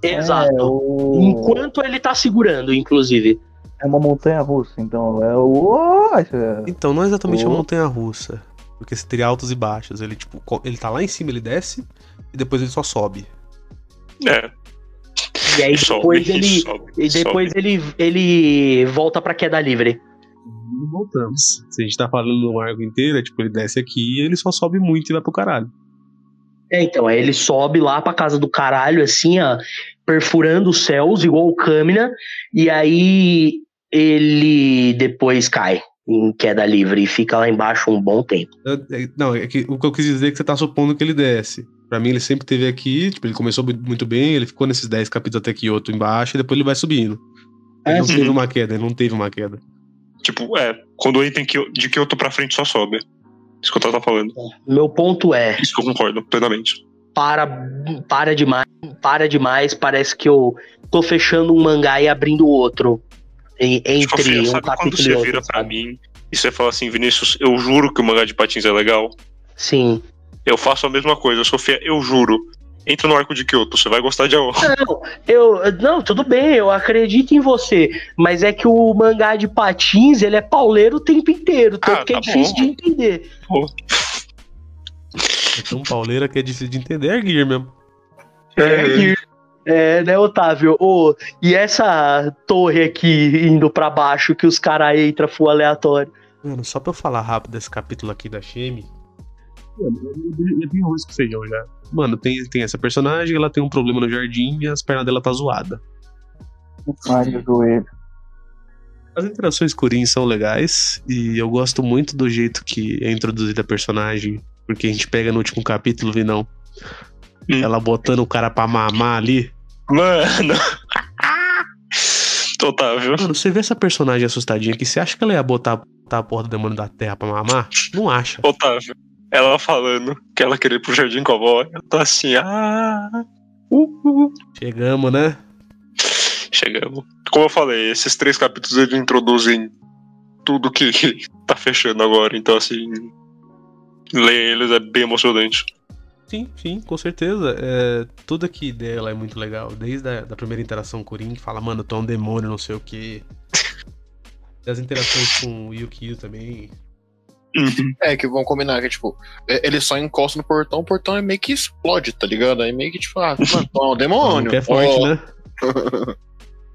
Exato. É, o... Enquanto ele tá segurando, inclusive. é uma montanha russa, então é o. É- Então, não é exatamente Oh. uma montanha russa. Porque você teria altos e baixos. Ele, tipo, ele tá lá em cima, ele desce, e depois ele só sobe. É, E aí sobe, depois ele. sobe, E depois sobe. ele, ele volta pra queda livre. Não voltamos. Se a gente tá falando no arco inteiro, é tipo, ele desce aqui e ele só sobe muito e vai pro caralho. É, então, aí ele sobe lá pra casa do caralho, assim, ó, perfurando os céus, igual o Câmina, e aí ele depois cai. em queda livre e fica lá embaixo um bom tempo. Eu- é- Não, é que o que eu quis dizer é que você tá supondo que ele desce. Pra mim, ele sempre esteve aqui, tipo, ele começou mu- muito bem, ele ficou nesses 10 capítulos até Kyoto embaixo e depois ele vai subindo. Ele É, não sim. teve uma queda, ele não teve uma queda. Tipo, é, quando entra em Kyo- de Kyoto pra frente só sobe. Isso que eu tava falando. Meu ponto é, Isso que eu concordo plenamente. para, para demais, para demais, parece que eu tô fechando um mangá e abrindo outro. em- Tipo, entre Fia, um sabe quando capítulo você e outro. vira pra sabe? mim e você fala assim, Vinícius, eu juro que o mangá de patins é legal? Sim. Eu faço a mesma coisa, Sofia, eu juro. Entra no arco de Kyoto, você vai gostar de Aoki. Não, eu, não, tudo bem, eu acredito em você, mas é que o mangá de patins, ele é pauleiro o tempo inteiro, tanto Ah, que é tá difícil bom. de entender. É tão pauleira que é difícil de entender, é Gear mesmo. É, É, né, Otávio? Ô, e essa torre aqui indo pra baixo que os caras entram full aleatório? Mano, só pra eu falar rápido desse capítulo aqui da Shemi. Mano, eu tenho arroz com feijão já. Mano, tem, tem essa personagem, ela tem um problema no jardim e as pernas dela tá zoada. Ai, o joelho. As interações Rin são legais e eu gosto muito do jeito que é introduzida a personagem, porque a gente pega no último capítulo, vi não. Hum. Ela botando o cara pra mamar ali. Mano. Otávio. Mano, você vê essa personagem assustadinha aqui, você acha que ela ia botar, botar a porra do demônio da terra pra mamar? Não acha. Otávio. Ela falando que ela queria ir pro jardim com a avó. Eu tô assim, ah. Uh, uh. Chegamos, né? Chegamos. Como eu falei, esses três capítulos eles introduzem tudo que tá fechando agora. Então, assim. Ler eles é bem emocionante. Sim, sim, com certeza. É, tudo aqui dela é muito legal. Desde a da primeira interação com o Rin, que fala, mano, tu é um demônio, não sei o quê. As interações com o Yukio também. É, que vão combinar que, tipo, é- ele só encosta no portão, o portão é meio que explode, tá ligado? Aí meio que, tipo, ah, mano, ó, um demônio. que é forte, ó. né?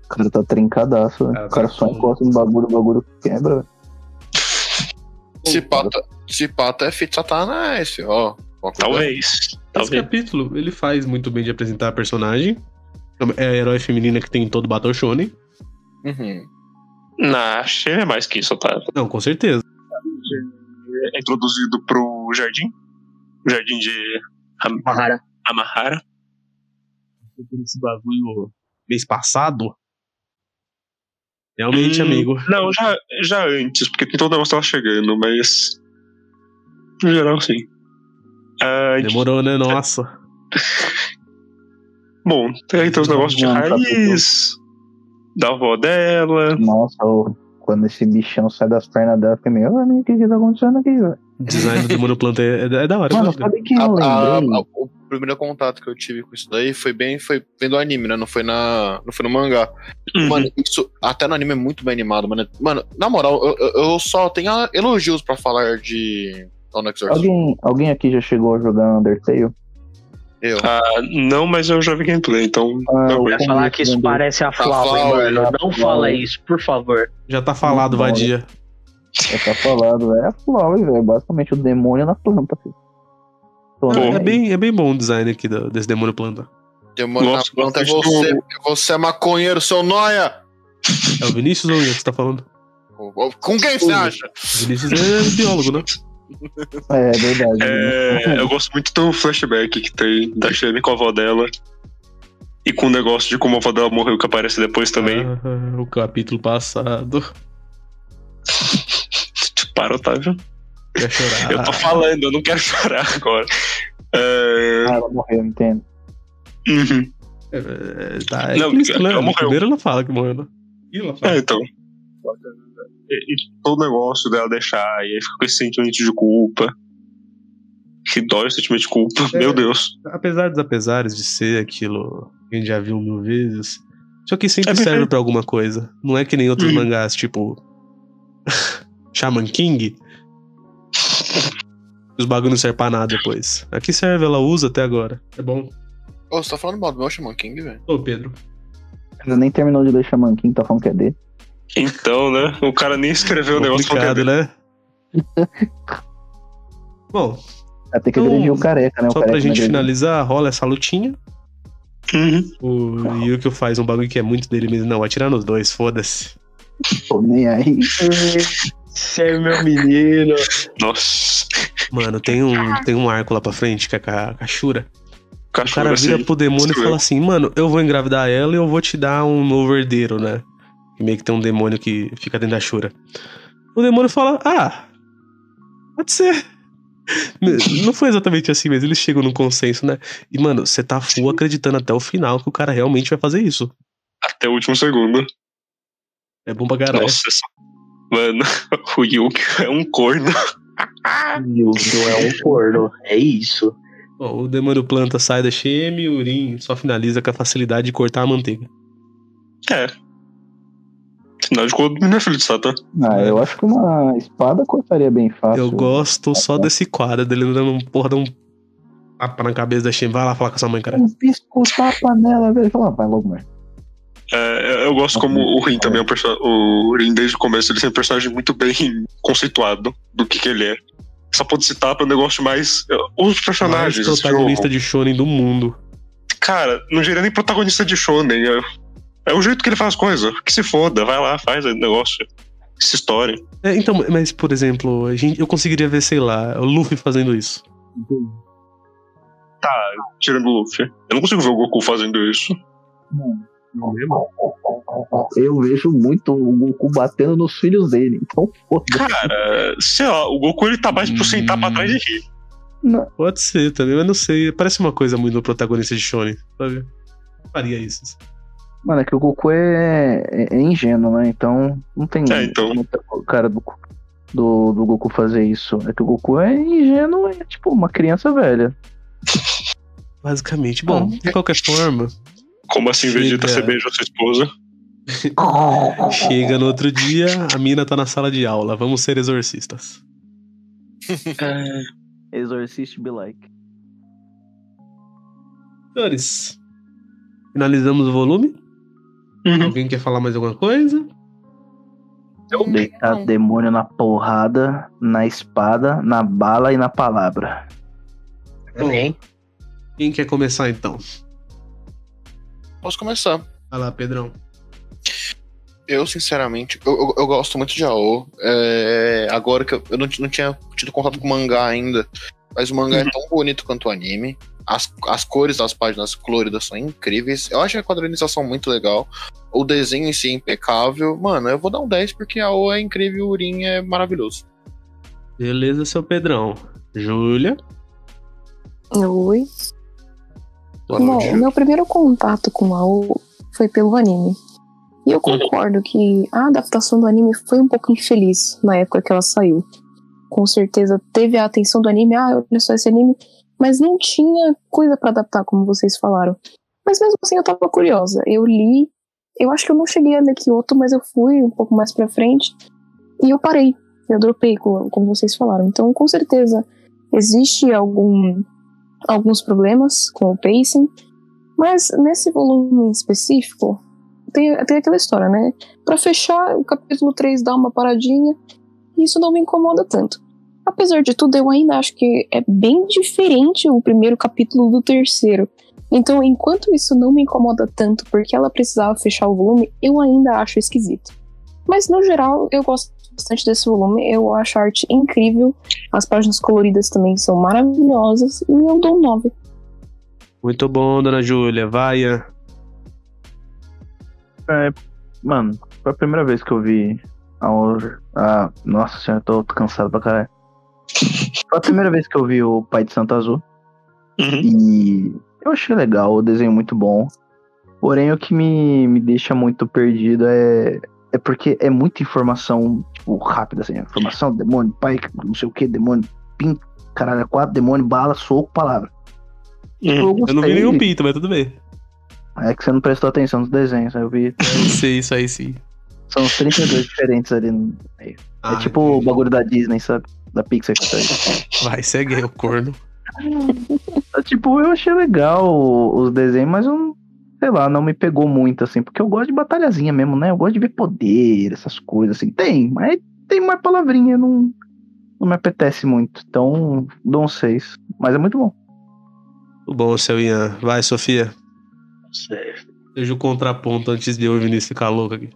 O cara tá trincadaço, velho. Cara, O cara tá só encosta no bagulho, o bagulho quebra, velho. Se pata, se pata é fit satanás, ó. Talvez. Esse capítulo, ele faz muito bem de apresentar a personagem. É a herói feminina que tem em todo Battle Shonen. Uhum. Achei é mais que isso, Otávio. Não, com certeza. É introduzido pro jardim. O jardim de Am- Mahara. Amahara. Esse bagulho mês passado. Realmente, Hum, amigo. Não, já, já antes, porque tem todo o negócio tava chegando, mas. No geral, sim. Ah, Demorou, né? Nossa. bom, tem aí tem os negócios de Não, raiz, da avó dela. Nossa, ô, quando esse bichão sai das pernas dela, fica meio, ah, o que que tá acontecendo aqui, velho? Design do demônio planta é, é da hora. Mano, sabe que A- eu a- lembrei? a- o primeiro contato que eu tive com isso daí foi bem, foi vendo anime, né? Não foi na, não foi no mangá. Uhum. Mano, isso até no anime é muito bem animado, mano. Mano, na moral, eu, eu- só tenho elogios pra falar de. Alguém, alguém aqui já chegou a jogar Undertale? Eu. Ah, não, mas eu já vi gameplay, então. Ah, Não, vai Vai falar que isso parece a Flower, Flower, mano. né? Não fala isso, por favor. Já tá falado, Bom, vadia. Já tá falado. É Flower, velho. Basicamente o demônio na planta, filho. Não, é, bem, é bem bom o design aqui do- desse demônio planta. Demônio na Nossa, planta é eu você, porque você é maconheiro, seu noia! É o Vinícius ou o que você tá falando? Com quem você acha? O Vinícius é biólogo, né? É verdade. né? É, eu gosto muito do flashback que tem da Shane com a avó dela. E com o negócio de como a avó dela morreu, que aparece depois também. Ah, o capítulo passado. Para, Otávio. Quer chorar. Eu tô falando, eu não quero chorar agora. É... Ah, ela morreu, entendo. uhum. É, tá, é Não, né? ela morreu. Primeiro ela fala que morreu, né? E ela fala. É, então. E, e todo o negócio dela deixar, e aí fica com esse sentimento de culpa. Que dói o sentimento de culpa. É. Meu Deus. Apesar dos apesares de ser aquilo que a gente já viu mil vezes, isso aqui sempre É serve pra alguma coisa. Não é que nem outros Uhum. mangás, tipo. Shaman King. Os bagulhos não servem pra nada depois. Aqui serve, ela usa até agora. É bom. Ô, você tá falando mal do meu Shaman King, velho? Ô, Pedro. Ela nem terminou de ler Shaman King, tá falando que é dele. Então, né? O cara nem escreveu o negócio que dele. né? Bom, Vai ter que Então, agredir o careca, né? O só careca pra gente finalizar, rola essa lutinha. Uhum. O Yukio faz um bagulho que é muito dele mesmo. Não, vai tirar nos dois, foda-se. Tô nem aí. Você é meu menino. Nossa. Mano, tem um, tem um arco lá pra frente, que é a, com a Shura. O cara vira assim. pro demônio e fala assim, mano, eu vou engravidar ela e eu vou te dar um novo herdeiro, né? E meio que tem um demônio que fica dentro da Shura. O demônio fala, ah, pode ser. Não foi exatamente assim, mas eles chegam num consenso, né? E, mano, você tá full acreditando até o final que o cara realmente vai fazer isso. Até o último segundo. É bom pra caralho. Nossa. essa- Mano, o Yuki é um corno. Yuki é um corno. É isso. Bom, o demônio planta sai da Shemi e o Urim só finaliza com a facilidade de cortar a manteiga. É. Afinal de contas, não é filho de Satã. Ah, eu acho que uma espada cortaria bem fácil. Eu gosto só desse quadro dele dando um porra, dando um tapa na cabeça da Shemi. Vai lá falar com essa mãe, cara. Um pisco tapa nela, velho. Fala, vai logo, mano. É, eu gosto como o Rin também é um personagem. O Rin, desde o começo, ele é um personagem muito bem conceituado do que, que ele é. Essa ponte de tapa é um negócio mais. Os personagens. Mais protagonista jogo, de shonen do mundo. Cara, não diria nem protagonista de Shonen. É, é o jeito que ele faz as coisas. Que se foda, vai lá, faz o negócio. Essa história. É, então, mas, por exemplo, a gente, eu conseguiria ver, sei lá, o Luffy fazendo isso. Tirando o Luffy. Eu não consigo ver o Goku fazendo isso. Não mesmo? Eu vejo muito o Goku batendo nos filhos dele. Então, foda. Cara, sei lá, o Goku ele tá mais pro sentar pra trás e rir. Pode ser também, mas não sei. Parece uma coisa muito do protagonista de shonen, sabe? Faria isso. Mano, é que o Goku é, é, é ingênuo, né? Então, não tem É, então. como o cara do, do, do Goku fazer isso. É que o Goku é ingênuo, é tipo uma criança velha. Basicamente. Bom, de qualquer forma, Como assim, Vegeta, Chega. você beija sua esposa? chega no outro dia, a mina tá na sala de aula. Vamos ser exorcistas. Exorcist be like. Senhores, finalizamos o volume. Uhum. Alguém quer falar mais alguma coisa? Deitar Não. demônio na porrada, na espada, na bala e na palavra. Amém. Quem quer começar então? Posso começar. Vai lá, Pedrão. Eu, sinceramente, eu, eu, eu gosto muito de AO. É, agora que eu, eu não, não tinha tido contato com o mangá ainda, mas o mangá é tão bonito quanto o anime. As, as cores das páginas coloridas são incríveis. Eu acho a quadrinização muito legal. O desenho em si é impecável. Mano, eu vou dar um 10 porque a AO é incrível e o Urim é maravilhoso. Beleza, seu Pedrão. Júlia. Oi. Bom, o meu primeiro contato com a O foi pelo anime. E eu concordo que a adaptação do anime foi um pouco infeliz na época que ela saiu. Com certeza teve a atenção do anime, ah, olha só esse anime, mas não tinha coisa pra adaptar, como vocês falaram. Mas mesmo assim eu tava curiosa. Eu li, eu acho que eu não cheguei a ler Kyoto, mas eu fui um pouco mais pra frente e eu parei. Eu dropei, co- como vocês falaram. Então, com certeza, existe algum alguns problemas com o pacing, mas nesse volume específico, tem, tem aquela história, né? Pra fechar, o capítulo 3 dá uma paradinha, e isso não me incomoda tanto. Apesar de tudo, eu ainda acho que é bem diferente o primeiro capítulo do terceiro. Então, enquanto isso não me incomoda tanto porque ela precisava fechar o volume, eu ainda acho esquisito. Mas no geral, eu gosto bastante desse volume, eu acho a arte incrível, as páginas coloridas também são maravilhosas, e eu dou um 9. Muito bom, dona Júlia. Vai. Ian. Mano, foi a primeira vez que eu vi a. Ah, nossa senhora, eu tô cansado pra caralho. Foi a primeira vez que eu vi o Pai de Santo Azul. Uhum. E eu achei legal, o desenho muito bom. Porém, o que me, me deixa muito perdido é, é porque é muita informação, tipo, rápida, assim. Informação, demônio, pai, não sei o que, demônio, pin, caralho, é quatro, demônio, bala, soco, palavra. Uhum. Eu não vi gostei. nenhum pinto, mas tudo bem. É que você não prestou atenção nos desenhos, eu vi. Eu sei isso aí sim. São os 32 diferentes ali. no- Ah, é tipo o bagulho da Disney, sabe? Da Pixar que tá aí. Vai, segue aí o corno. É, Tipo, eu achei legal os desenhos, mas eu, não- sei lá, não me pegou muito, assim, porque eu gosto de batalhazinha mesmo, né? Eu gosto de ver poder, essas coisas, assim. Tem, mas tem mais palavrinha, não, não me apetece muito. Então, dou um 6. Mas é muito bom. Muito bom, seu Ian. Vai, Sofia. Certo. Seja o contraponto antes de eu e o Vinícius ficar louco aqui.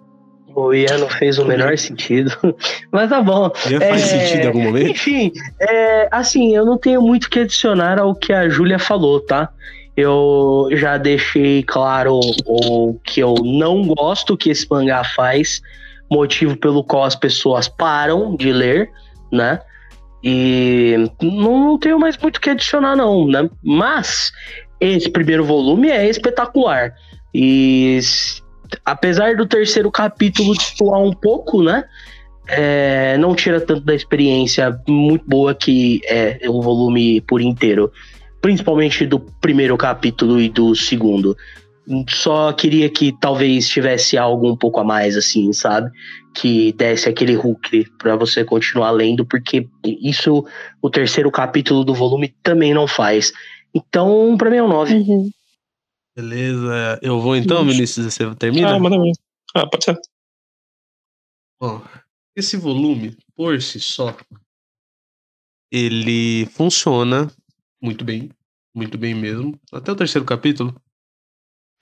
O Ian não fez o menor sentido. Mas tá bom. Ian faz É, sentido em algum momento? Enfim, é, assim, eu não tenho muito o que adicionar ao que a Júlia falou, tá? Eu já deixei claro o que eu não gosto que esse mangá faz, motivo pelo qual as pessoas param de ler, né? E não tenho mais muito o que adicionar, não, né? Mas esse primeiro volume é espetacular. E apesar do terceiro capítulo destoar um pouco, né? é, não tira tanto da experiência muito boa que é o volume por inteiro. Principalmente do primeiro capítulo e do segundo. Só queria que talvez tivesse algo um pouco a mais, assim, sabe? Que desse aquele hook pra você continuar lendo, porque isso o terceiro capítulo do volume também não faz. Então, pra mim é um 9. Uhum. Beleza. Eu vou então. Vinícius, você termina? Ah, manda mesmo. Ah, pode ser. Bom, esse volume, por si só, ele funciona muito bem, muito bem mesmo. Até o terceiro capítulo.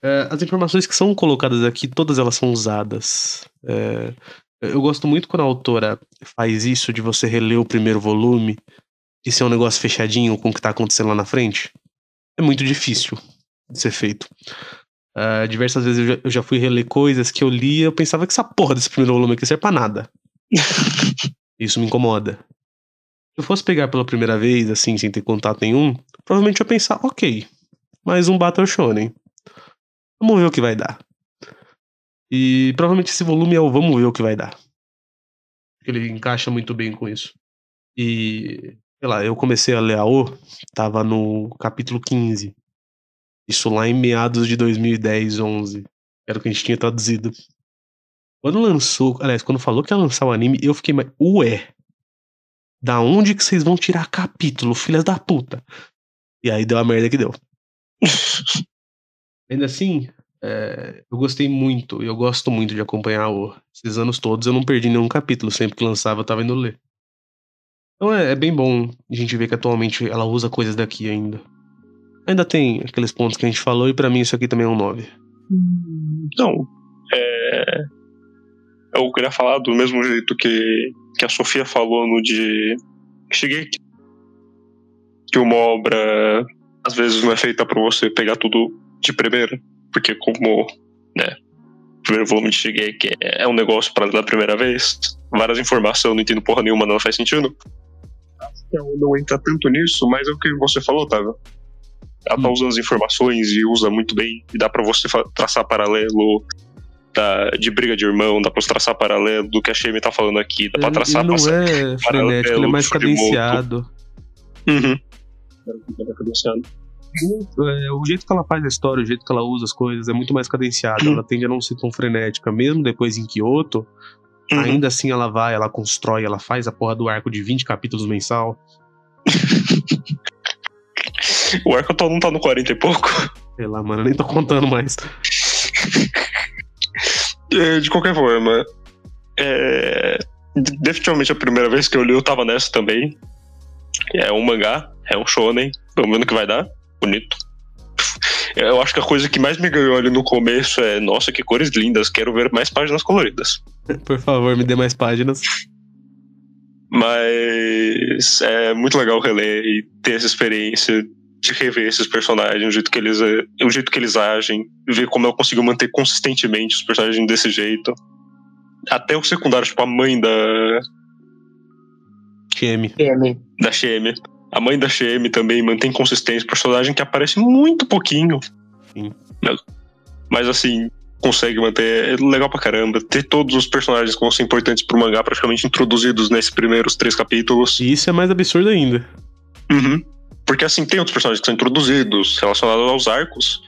É, as informações que são colocadas aqui, todas elas são usadas. É, eu gosto muito quando a autora faz isso de você reler o primeiro volume e ser um negócio fechadinho com o que tá acontecendo lá na frente. É muito difícil de ser feito. Ah, diversas vezes eu já, eu já fui reler coisas que eu lia, eu pensava que essa porra desse primeiro volume aqui serve pra nada. Isso me incomoda. Se eu fosse pegar pela primeira vez, assim, sem ter contato nenhum, provavelmente eu ia pensar, ok, mais um Battle Shonen. Vamos ver o que vai dar. E provavelmente esse volume é o vamos ver o que vai dar. Ele encaixa muito bem com isso. E, sei lá, eu comecei a ler a O, tava no capítulo 15. Isso lá em meados de 2010, 11. Era o que a gente tinha traduzido. Quando lançou, aliás, quando falou que ia lançar o anime, eu fiquei mais. Ué! Da onde que vocês vão tirar capítulo, filhas da puta? E aí deu a merda que deu. Ainda assim, é, eu gostei muito, e eu gosto muito de acompanhar o. Esses anos todos eu não perdi nenhum capítulo, sempre que lançava eu tava indo ler. Então é, é bem bom a gente ver que atualmente ela usa coisas daqui ainda. Ainda tem aqueles pontos que a gente falou, e pra mim isso aqui também é um 9. Não. É... Eu queria falar do mesmo jeito que, que a Sofia falou no de Shigeki. Que uma obra às vezes não é feita pra você pegar tudo de primeira. Porque como, né, o primeiro volume de Shigeki é, é um negócio pra ler da primeira vez, várias informações, eu não entendo porra nenhuma, não faz sentido. Então não entra tanto nisso, mas é o que você falou, Otávio. Ela tá Hum. usando as informações e usa muito bem, e dá pra você traçar paralelo da, de briga de irmão, dá pra você traçar paralelo do que a Shemi tá falando aqui, dá pra traçar ele não passa- é frenético, ele é mais cadenciado. Uhum. É, o jeito que ela faz a história, o jeito que ela usa as coisas é muito mais cadenciado. Ela tende a não ser tão frenética. Mesmo depois em Kyoto, Uhum. ainda assim ela vai, ela constrói, ela faz a porra do arco de 20 capítulos mensal. O atual não tá no 40 e pouco. Sei lá, mano, eu nem tô contando mais. É, de qualquer forma, é, de- definitivamente a primeira vez que eu li eu tava nessa também. É um mangá, é um shonen, ver no que vai dar. Bonito. Eu acho que a coisa que mais me ganhou ali no começo é, nossa, que cores lindas, quero ver mais páginas coloridas. Por favor, me dê mais páginas. Mas é muito legal reler e ter essa experiência de rever esses personagens, o jeito que eles, o jeito que eles agem, ver como ela conseguiu manter consistentemente os personagens desse jeito. Até o secundário, tipo a mãe da, TM. M. da Shemi. A mãe da Shemi também mantém consistência, personagem que aparece muito pouquinho. Sim. Mas assim, consegue manter. É legal pra caramba. Ter todos os personagens que vão ser importantes pro mangá praticamente introduzidos nesses primeiros três capítulos. E isso é mais absurdo ainda. Uhum. Porque assim, tem outros personagens que são introduzidos relacionados aos arcos.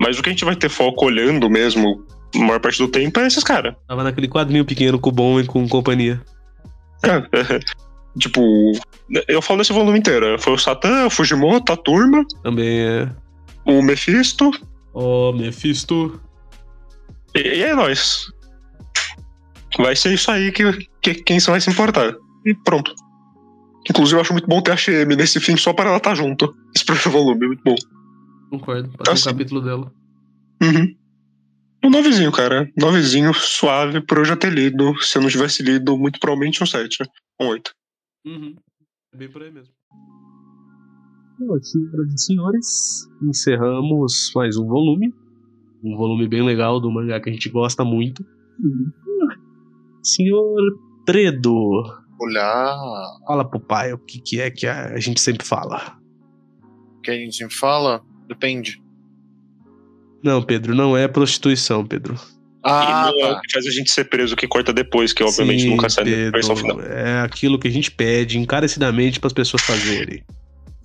Mas o que a gente vai ter foco olhando mesmo, a maior parte do tempo, é esses caras. Tava naquele quadrinho pequeno com o Bom e com companhia. tipo, eu falo nesse volume inteiro. Foi o Satã, o Fujimoto, a turma, Também é. o Mephisto, Ó, Mephisto. e, e é nóis. Vai ser isso aí que, que quem vai se importar. E pronto. Inclusive, eu acho muito bom ter a XM nesse fim só para ela estar junto. Esse primeiro volume, muito bom. Concordo. Passa Assim. um capítulo dela. Uhum. Um novezinho, cara. Novezinho, suave, por eu já ter lido. Se eu não tivesse lido, muito provavelmente um 7. Um 8. Uhum. É bem por aí mesmo. Bom, senhoras e senhores, encerramos mais um volume. Um volume bem legal do mangá que a gente gosta muito. Senhor Tredo, Olhar. fala pro pai o que, que é que a gente sempre fala. O que a gente sempre fala? Depende. Não, Pedro, não é prostituição, Pedro. Ah, e não é o tá. que faz a gente ser preso que corta depois, que obviamente Sim, nunca sai da versão Pedro, final. É aquilo que a gente pede encarecidamente para as pessoas fazerem.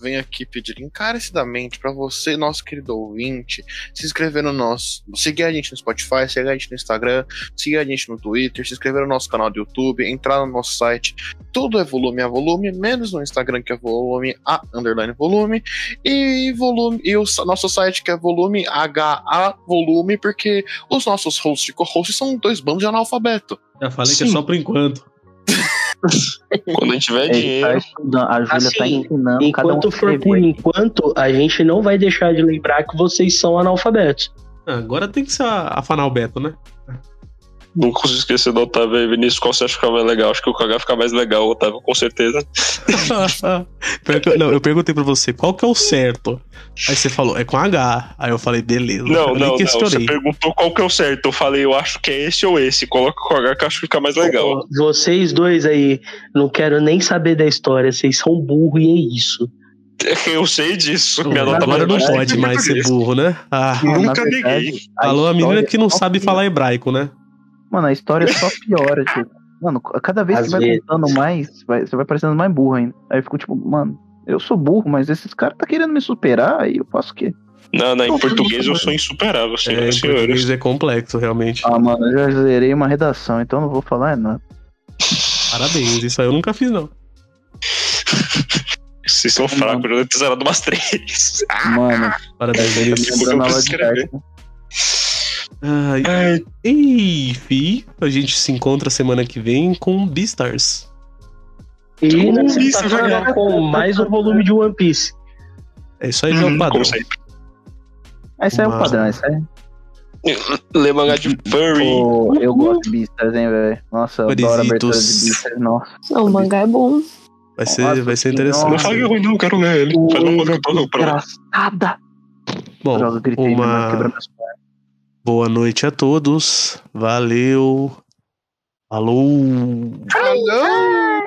Venho aqui pedir encarecidamente pra você, nosso querido ouvinte, se inscrever no nosso. Seguir a gente no Spotify, seguir a gente no Instagram, seguir a gente no Twitter, se inscrever no nosso canal do YouTube, entrar no nosso site. Tudo é volume a volume, menos no Instagram que é volume a underline volume. E volume. E o nosso site que é volume HA volume, porque os nossos hosts e co-hosts são dois bandos de analfabeto. Já falei que é Sim. só por enquanto. Quando a gente tiver tá dinheiro. estudando, a Júlia tá Assim, ensinando cada um Enquanto que for por enquanto, a gente não vai deixar de lembrar que vocês são analfabetos. Agora tem que ser a, a Fanalbeto, né? Não consigo esquecer do Otávio aí, Vinícius. Qual você acha que fica mais legal? Acho que o KH fica mais legal, o Otávio, com certeza. Não, eu perguntei pra você qual que é o certo. Aí você falou, é com H. Aí eu falei, beleza. Não, eu nem não, não. Você perguntou qual que é o certo. Eu falei, eu acho que é esse ou esse. Coloca com H que eu acho que fica mais legal. Vocês dois aí, não quero nem saber da história, vocês são burro e é isso. Eu sei disso. Minha nota Agora não pode mais ser burro, né? Ah, Nunca verdade, neguei. falou a menina que não sabe falar hebraico, né? Mano, a história só piora, tipo. Mano, cada vez Às que vai vezes. contando mais, vai- você vai parecendo mais burro ainda. Aí eu fico tipo, mano, eu sou burro, mas esses caras tá querendo me superar, aí eu faço o quê? Não, não, em português eu sou insuperável, É, senhoras e em senhores. português é complexo, realmente. Ah, mano, eu já zerei uma redação, então não vou falar nada. Parabéns, isso aí eu nunca fiz, não. Vocês são fracos, eu já zerado umas três. Mano, Parabéns, eu Vinícius. Tipo, eu preciso escrever. arte. Ai, Ai, enfim, a gente se encontra semana que vem com Beastars. E na Isso, sexta-feira verdade. com mais um volume de One Piece. É isso aí, já é o padrão. Esse é o padrão, esse é. Lê mangá de furry. Pô, eu gosto de Beastars, hein, velho. Nossa, eu adoro a abertura de. Beastars, nossa. Não, o mangá é bom. Vai ser, Nossa vai ser interessante. Não fala que é ruim, não, quero ler ele. Faz um mangá pra pra- Desgraçada. Bom, Droga, gritei, uma- mano, quebrou meus pés. Boa noite a todos. Valeu. Falou. Falou!